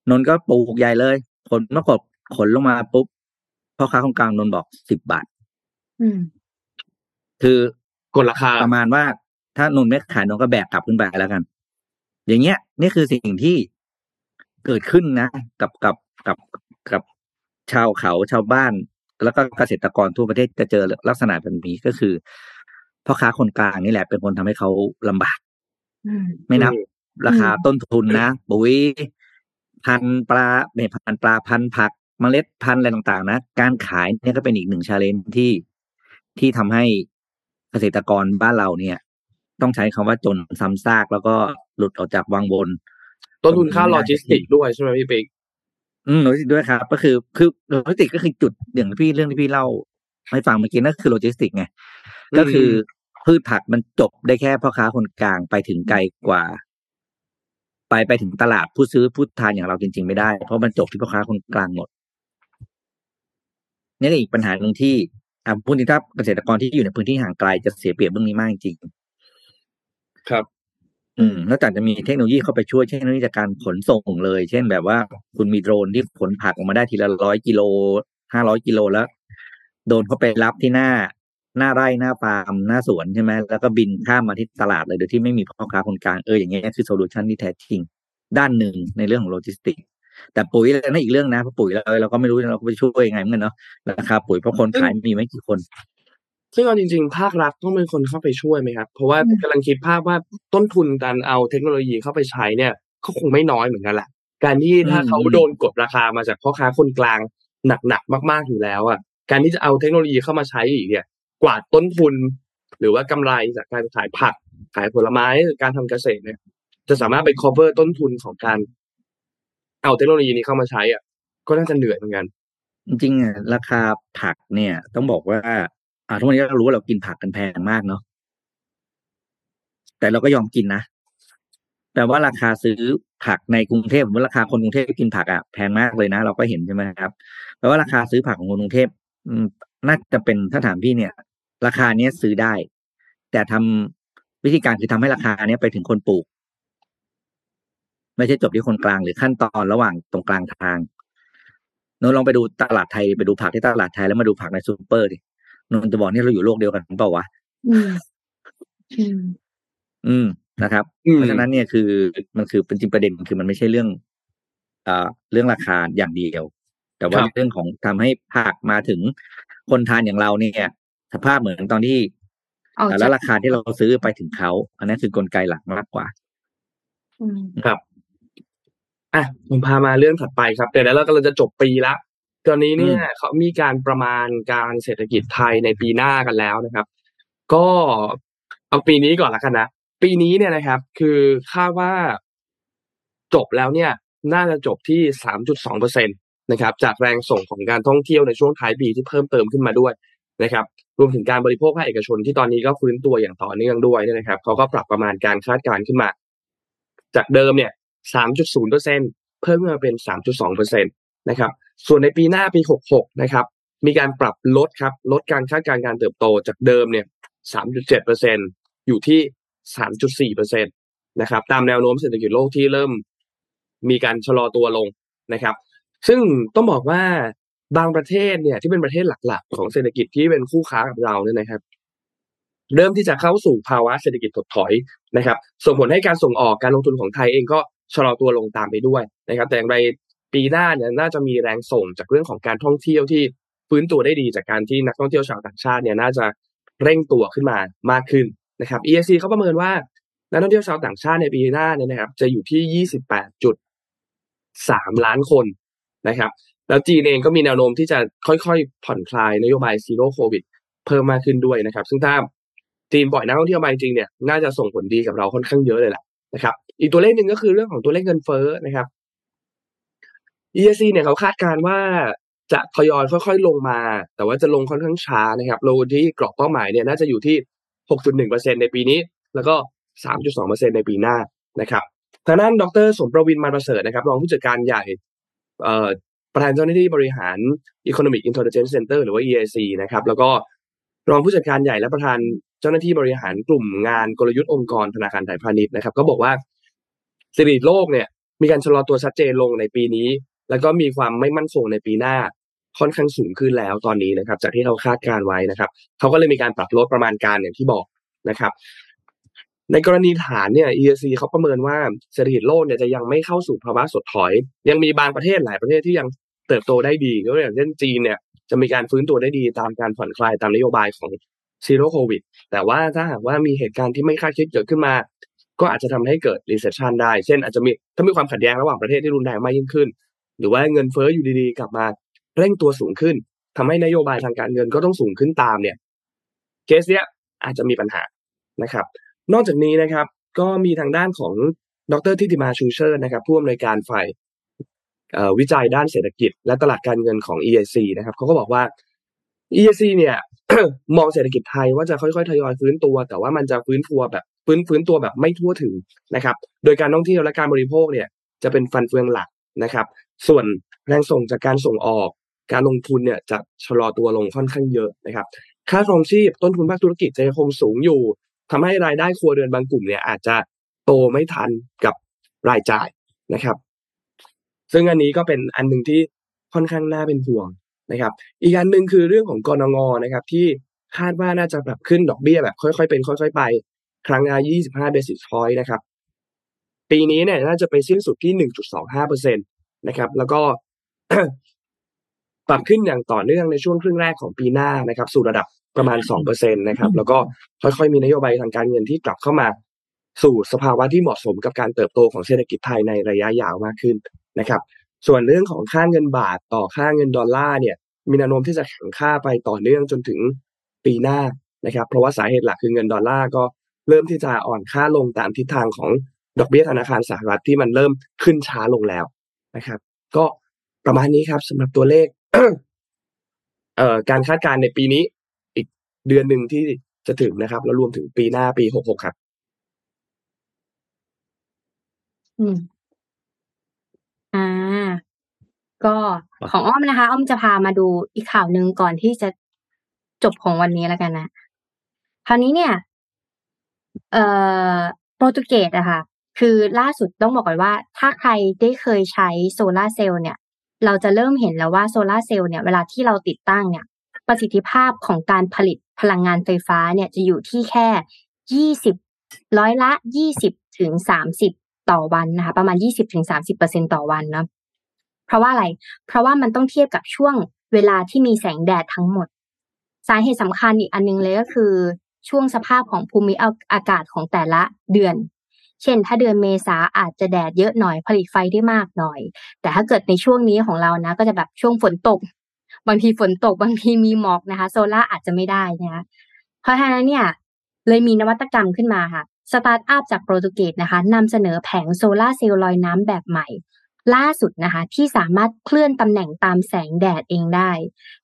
นนท์ก็ปลูกใหญ่เลยขนมากดขนลงมาปุ๊บพ่อค้าคนกลางนนท์บอกสิบบาทอืมคือกดราคาประมาณว่า ถ้านนท์ไม่ขายนนท์ก็แบกกลับขึ้นไปแล้วกัน อย่างเงี้ย นี่คือสิ่งที่เกิดขึ้นนะ กับกับกับกับ ชาวเขาชาวบ้าน แล้วก็เกษตรกรทั่วประเทศจะเจอลักษณะแบบนี้ก็คือพ่อค้าคนกลางนี่แหละเป็นคนทำให้เขาลำบากอืมไม่นับอืมราคาต้นทุนนะปุ๋ยพันธุ์ปลาไม่พันธุ์ปลาพันธุ์ผักเมล็ดพันธุ์อะไรต่างๆ นะ การขายเนี่ยก็เป็นอีกหนึ่ง challenge ที่ที่ทำให้เกษตรกรบ้านเราเนี่ย ต้องใช้คำว่าจนซ้ำซากแล้วก็หลุดออกจากวังวนต้นทุนค่าโลจิสติกด้วยใช่ไหมพี่ปิ๊ก อืมโลจิสติกด้วยครับ ก็คือคือโลจิสติกก็คือจุดอย่างที่พี่เรื่องที่พี่เล่าให้ฟังเมื่อกี้นั่นคือโลจิสติกไงก็คือพืชผักมันจบได้แค่พ่อค้าคนกลางไปถึงไกลกว่า ไปไปถึงตลาดผู้ซื้อผู้ทานอย่างเราจริง ๆ ไม่ได้ เพราะมันจบที่พ่อค้าคนกลางหมดนี่ก็อีกปัญหาหนึ่งที่อ่าพูดถึงถ้าเกษตรกรที่อยู่ในพื้นที่ห่างไกลจะเสียเปรียบเรื่องนี้มากจริงครับ อืมนอกจากจะมีเทคโนโลยีเข้าไปช่วยเช่นเทคโนโลยีจากการขนส่งเลย เช่นแบบว่าคุณมีโดรนที่ขนผักออกมาได้ทีละร้อยกิโลห้าร้อยกิโลแล้วโดนเขาไปรับที่หน้า หน้าไร่หน้าฟาร์มหน้าสวนใช่ไหมแล้วก็บินข้ามมาที่ตลาดเลยโดยที่ไม่มีพ่อค้าคนกลางเอออย่างเงี้ยคือ solution ที่แท้จริง ด้านหนึ่งในเรื่องของโลจิสติก แต่ปุ๋ยนั่นอีกเรื่องนะเพราะปุ๋ยเราเราก็ไม่รู้เราก็ไปช่วยยังไงเหมือนกันเนาะราคาปุ๋ยเพราะคนขายมีไม่กี่คน ซึ่งเอาจริงๆ ภาครัฐต้องเป็นคนเข้าไปช่วยไหมครับ เพราะว่าอืมกำลังคิดภาพว่าต้นทุนการเอาเทคโนโลยีเข้าไปใช้เนี่ยก็คงไม่น้อยเหมือนกันแหละ การที่ถ้าอืมเขาโดนกดราคามาจากพ่อค้าคนกลางหนักๆมาก ๆอยู่แล้วอะ การที่จะเอาเทคโนโลยีเข้ามาใช้อีกเนี่ย กว่าดต้นทุน หรือว่ากำไรจากการขายผัก ขายผลไม้หรือการทำเกษตรเนี่ย จะสามารถไป cover ต้นทุนของการ เอาเทคโนโลยีนี้เข้ามาใช้อะ ก็น่าจะเหนื่อยเหมือนกัน จริงๆอะราคาผักเนี่ยต้องบอกว่า อ่าทุกวันนี้เรารู้ว่าเรากินผักกันแพงมากเนาะแต่เราก็ยอมกินนะแต่ว่าราคาซื้อผักในกรุงเทพผมว่าราคาคนกรุงเทพกินผักอะแพงมากเลยนะ เราก็เห็นใช่ไหมครับแปลว่าราคาซื้อผักของคนกรุงเทพน่าจะเป็นถ้าถามพี่เนี่ย ราคาเนี้ยซื้อได้ แต่ทำวิธีการคือทำให้ราคาเนี้ยไปถึงคนปลูก ไม่ใช่จบที่คนกลางหรือขั้นตอนระหว่างตรงกลางทางนนท์ลองไปดูตลาดไทยไปดูผักที่ตลาดไทยแล้วมาดูผักในซูเปอร์ดิ นนท์จะบอกนี่เราอยู่โลกเดียวกันเปล่าวะอืมอืมอืมนะครับอืมเพราะฉะนั้นเนี่ยคือมันคือเป็นจริงประเด็นคือมันไม่ใช่เรื่องอ่าเรื่องราคาอย่างเดียว แต่ว่าครับเรื่องของทำให้ผักมาถึงคนทานอย่างเราเนี่ย สภาพเหมือนตอนที่ออกแล้จากวราคาที่เราซื้อไปถึงเขา อันนั้นคือกลไกหลักมากกว่าอืมครับอะผมพามาเรื่องถัดไปครับเดี๋ยวเรากำลังจะจบปีละ ตอนนี้เนี่ยเขามีการประมาณการเศรษฐกิจไทยในปีหน้ากันแล้วนะครับ ก็เอาปีนี้ก่อนละกันนะปีนี้เนี่ยนะครับ คือคาดว่าจบแล้วเนี่ย น่าจะจบที่3.2เปอร์เซ็นตนะครับ จากแรงส่งของการท่องเที่ยวในช่วงท้ายปีที่เพิ่มเติมขึ้นมาด้วยนะครับ รวมถึงการบริโภคภาคเอกชนที่ตอนนี้ก็ฟื้นตัวอย่างต่อเนื่องด้วยเนยนะครับเขาก็ปรับประมาณการคาดการณ์ขึ้นมา จากเดิมเนี่ย3.0เปอร์เซ็นเพิ่มขึ้นมาเป็น3.2เปอร์เซ็นต นะครับ ส่วนในปีหน้าปี 66 นะครับ มีการปรับลดครับ ลดการคาดการณ์การเติบโตจากเดิมเนี่ย 3.7เปอร์เซ็นอยู่ที่ 3.4เปอร์เซ็นตนะครับ ตามแนวโน้มเศรษฐกิจโลกที่เริ่มมีการชะลอตัวลงนะครับ ซึ่งต้องบอกว่าบางประเทศเนี่ยที่เป็นประเทศหลักๆ ของเศรษฐกิจที่เป็นคู่ค้ากับเราเนี่ยนะครับ เริ่มที่จะเข้าสู่ภาวะเศรษฐกิจถดถอยนะครับ ส่งผลให้การส่งออกการลงทุนของไทยเองก็ชะลอตัวลงตามไปด้วยนะครับ แต่อย่างไร ปีหน้าเนี่ยน่าจะมีแรงส่งจากเรื่องของการท่องเที่ยวที่ฟื้นตัวได้ดีจากการที่นักท่องเที่ยวชาวต่างชาติเนี่ยน่าจะเร่งตัวขึ้นมามากขึ้นนะครับ EAC เขาประเมินว่านักท่องเที่ยวชาวต่างชาติในปีหน้าเนี่ยนะครับ จะอยู่ที่ 28.3 ล้านคนนะครับ แล้วจีนเองก็มีแนวโน้มที่จะค่อยๆ ผ่อนคลายนโยบายซีโร่โควิดเพิ่มมากขึ้นด้วยนะครับ ซึ่งถ้าจีนปล่อยนักท่องเที่ยวมาจริงเนี่ยน่าจะส่งผลดีกับเราค่อนข้างเยอะเลยแหละนะครับ อีกตัวเลขหนึ่งก็คือเรื่องของตัวเลขเงินเฟ้อนะครับ EAC เนี่ยเขาคาดการณ์ว่าจะทยอยค่อยๆลงมา แต่ว่าจะลงค่อนข้างช้านะครับโลที่กรอบเป้าหมายเนี่ยน่าจะอยู่ที่ 6.1%ในปีนี้ แล้วก็ 3.2%ในปีหน้านะครับทางด้านดรสมประวินมาประเสริฐนะครับรองผู้จัดการใหญ่เอ่อประธานเจ้าหน้าที่บริหาร Economic Intelligence Center หรือว่า EIC นะครับแล้วก็รองผู้จัดการใหญ่และประธานเจ้าหน้าที่บริหารกลุ่มงานกลยุทธ์องค์กรธนาคารไทยพาณิชย์นะครับ ก็บอกว่าเศรษฐกิจโลกเนี่ยมีการชะลอตัวชัดเจนลงในปีนี้ แล้วก็มีความไม่มั่นคงในปีหน้าค่อนข้างสูงขึ้นแล้วตอนนี้นะครับ จากที่เราคาดการไว้นะครับเขาก็เลยมีการปรับลดประมาณการอย่างที่บอกนะครับ ในกรณีฐานเนี่ย EAC เขาประเมินว่าเศรษฐกิจโลกเนี่ยจะยังไม่เข้าสู่ภาวะถดถอย ยังมีบางประเทศหลายประเทศที่ยังเติบโตได้ดียกอย่างเช่นจีนเนี่ยจะมีการฟื้นตัวได้ดีตามการผ่อนคลายตามนโยบายของ Zero COVID แต่ว่าถ้าหากว่ามีเหตุการณ์ที่ไม่คาดคิดเกิดขึ้นมา ก็อาจจะทำให้เกิด recession ได้ เช่นอาจจะมีถ้ามีความขัดแย้งระหว่างประเทศที่รุนแรงมากยิ่งขึ้น หรือว่าเงินเฟ้ออยู่ดีๆ กลับมาเร่งตัวสูงขึ้นทำให้นโยบายทางการเงินก็ต้องสูงขึ้นตามเนี่ยเคสเนี้ยอาจจะมีปัญหานะครับ นอกจากนี้นะครับก็มีทางด้านของดรทิติมาชูเชอร์นะครับผู้อำนวยการฝ่ายวิจัยด้านเศรษฐกิจ และตลาดการเงินของ EIC นะครับเขาก็บอกว่า EIC เนี่ยมองเศรษฐกิจไทยว่าจะค่อยๆทยอยฟื้นตัว แต่ว่ามันจะฟื้นตัวแบบฟื้นฟื้นตัวแบบไม่ทั่วถึงนะครับ โดยการท่องเที่ยวและการบริโภคเนี่ยจะเป็นฟันเฟืองหลักนะครับ ส่วนแรงส่งจากการส่งออก การลงทุนเนี่ยจะชะลอตัวลงค่อนข้างเยอะนะครับ ค่าครองชีพต้นทุนภาคธุรกิจจะยังคงสูงอยู่ทำให้รายได้ครัวเรือนบางกลุ่มเนี่ยอาจจะโตไม่ทันกับรายจ่ายนะครับ ซึ่งอันนี้ก็เป็นอันหนึ่งที่ค่อนข้างน่าเป็นห่วงนะครับ อีกอันหนึ่งคือเรื่องของกรงงนะครับ ที่คาดว่าน่าจะแบบขึ้นดอกเบี้ยแบบ ค่อยๆเป็น ค่อย ๆ ไป ครั้งละ25 basis point นะครับ ปีนี้เนี่ยน่าจะไปสิ้นสุดที่ 1.25เปอร์เซ็นต์ นะครับ แล้วก็ปรับขึ้นอย่างต่อเนื่องในช่วงครึ่งแรกของปีหน้านะครับ สู่ระดับประมาณ2%นะครับ แล้วก็ค่อยๆ มีนโยบายทางการเงินที่กลับเข้ามา สู่สภาวะที่เหมาะสมกับการเติบโตของเศรษฐกิจไทยในระยะยาวมากขึ้นนะครับ ส่วนเรื่องของค่าเงินบาทต่อค่าเงินดอลลาร์เนี่ย มีแนวโน้มที่จะแข็งค่าไปต่อเนื่องจนถึงปีหน้านะครับ เพราะว่าสาเหตุหลักคือเงินดอลลาร์ก็เริ่มที่จะอ่อนค่าลงตามทิศทางของดอกเบี้ยธนาคารสหรัฐที่มันเริ่มขึ้นช้าลงแล้ว นะครับ ก็ประมาณนี้ครับสำหรับตัวเลขเอ่อการคาดการณ์ในปีนี้ อีกเดือนหนึ่งที่จะถึงนะครับ แล้วรวมถึงปีหน้าปีหกหกครับอืมอ่า ก็ของอ้อมนะคะ อ้อมจะพามาดูอีกข่าวหนึ่งก่อนที่จะจบของวันนี้แล้วกันนะคราวนี้เนี่ย เอ่อโปรตุเกสอะค่ะ คือล่าสุดต้องบอกก่อนว่า ถ้าใครได้เคยใช้โซลาร์เซลล์เนี่ย เราจะเริ่มเห็นแล้วว่าโซลาร์เซลล์เนี่ยเวลาที่เราติดตั้งเนี่ย ประสิทธิภาพของการผลิตพลังงานไฟฟ้าเนี่ยจะอยู่ที่แค่ยี่สิบร้อยละยี่สิบถึงสามสิบต่อวันนะคะ ประมาณยี่สิบถึงสามสิบเปอร์เซ็นต่อวันเนาะเพราะว่าอะไร เพราะว่ามันต้องเทียบกับช่วงเวลาที่มีแสงแดดทั้งหมด สาเหตุสำคัญอีกอันนึงเลยก็คือ ช่วงสภาพของภูมิอากาศของแต่ละเดือน เช่น ถ้าเดือนเมษาอาจจะแดดเยอะหน่อยผลิตไฟได้มากหน่อย แต่ถ้าเกิดในช่วงนี้ของเรานะ ก็จะแบบช่วงฝนตก บางทีฝนตกบางทีมีหมอกนะคะ โซล่าอาจจะไม่ได้นะคะเพราะฉะนั้นเนี่ยเลยมีนวัตกรรมขึ้นมาค่ะสตาร์ทอัพจากโปรตุเกสนะคะนำเสนอแผงโซลาเซลล์ลอยน้ำแบบใหม่ ล่าสุดนะคะ ที่สามารถเคลื่อนตำแหน่งตามแสงแดดเองได้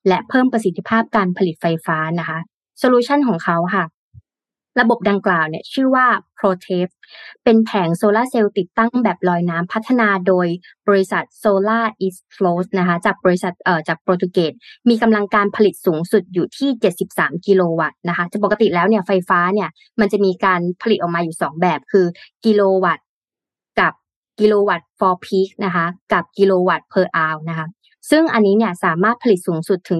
และเพิ่มประสิทธิภาพการผลิตไฟฟ้านะคะ solution ของเขาค่ะ ระบบดังกล่าวเนี่ยชื่อว่า Protevus เป็นแผงโซลาร์เซลล์ติดตั้งแบบลอยน้ำพัฒนาโดยบริษัท SolarisFloat นะคะจากบริษัทเอ่อจากโปรตุเกสมีกำลังการผลิตสูงสุดอยู่ที่ 73 กิโลวัตต์นะคะจะปกติแล้วเนี่ยไฟฟ้าเนี่ยมันจะมีการผลิตออกมาอยู่ 2 แบบคือกิโลวัตต์กับกิโลวัตต์ for peak นะคะกับกิโลวัตต์ per hour นะคะซึ่งอันนี้เนี่ยสามารถผลิตสูงสุดถึง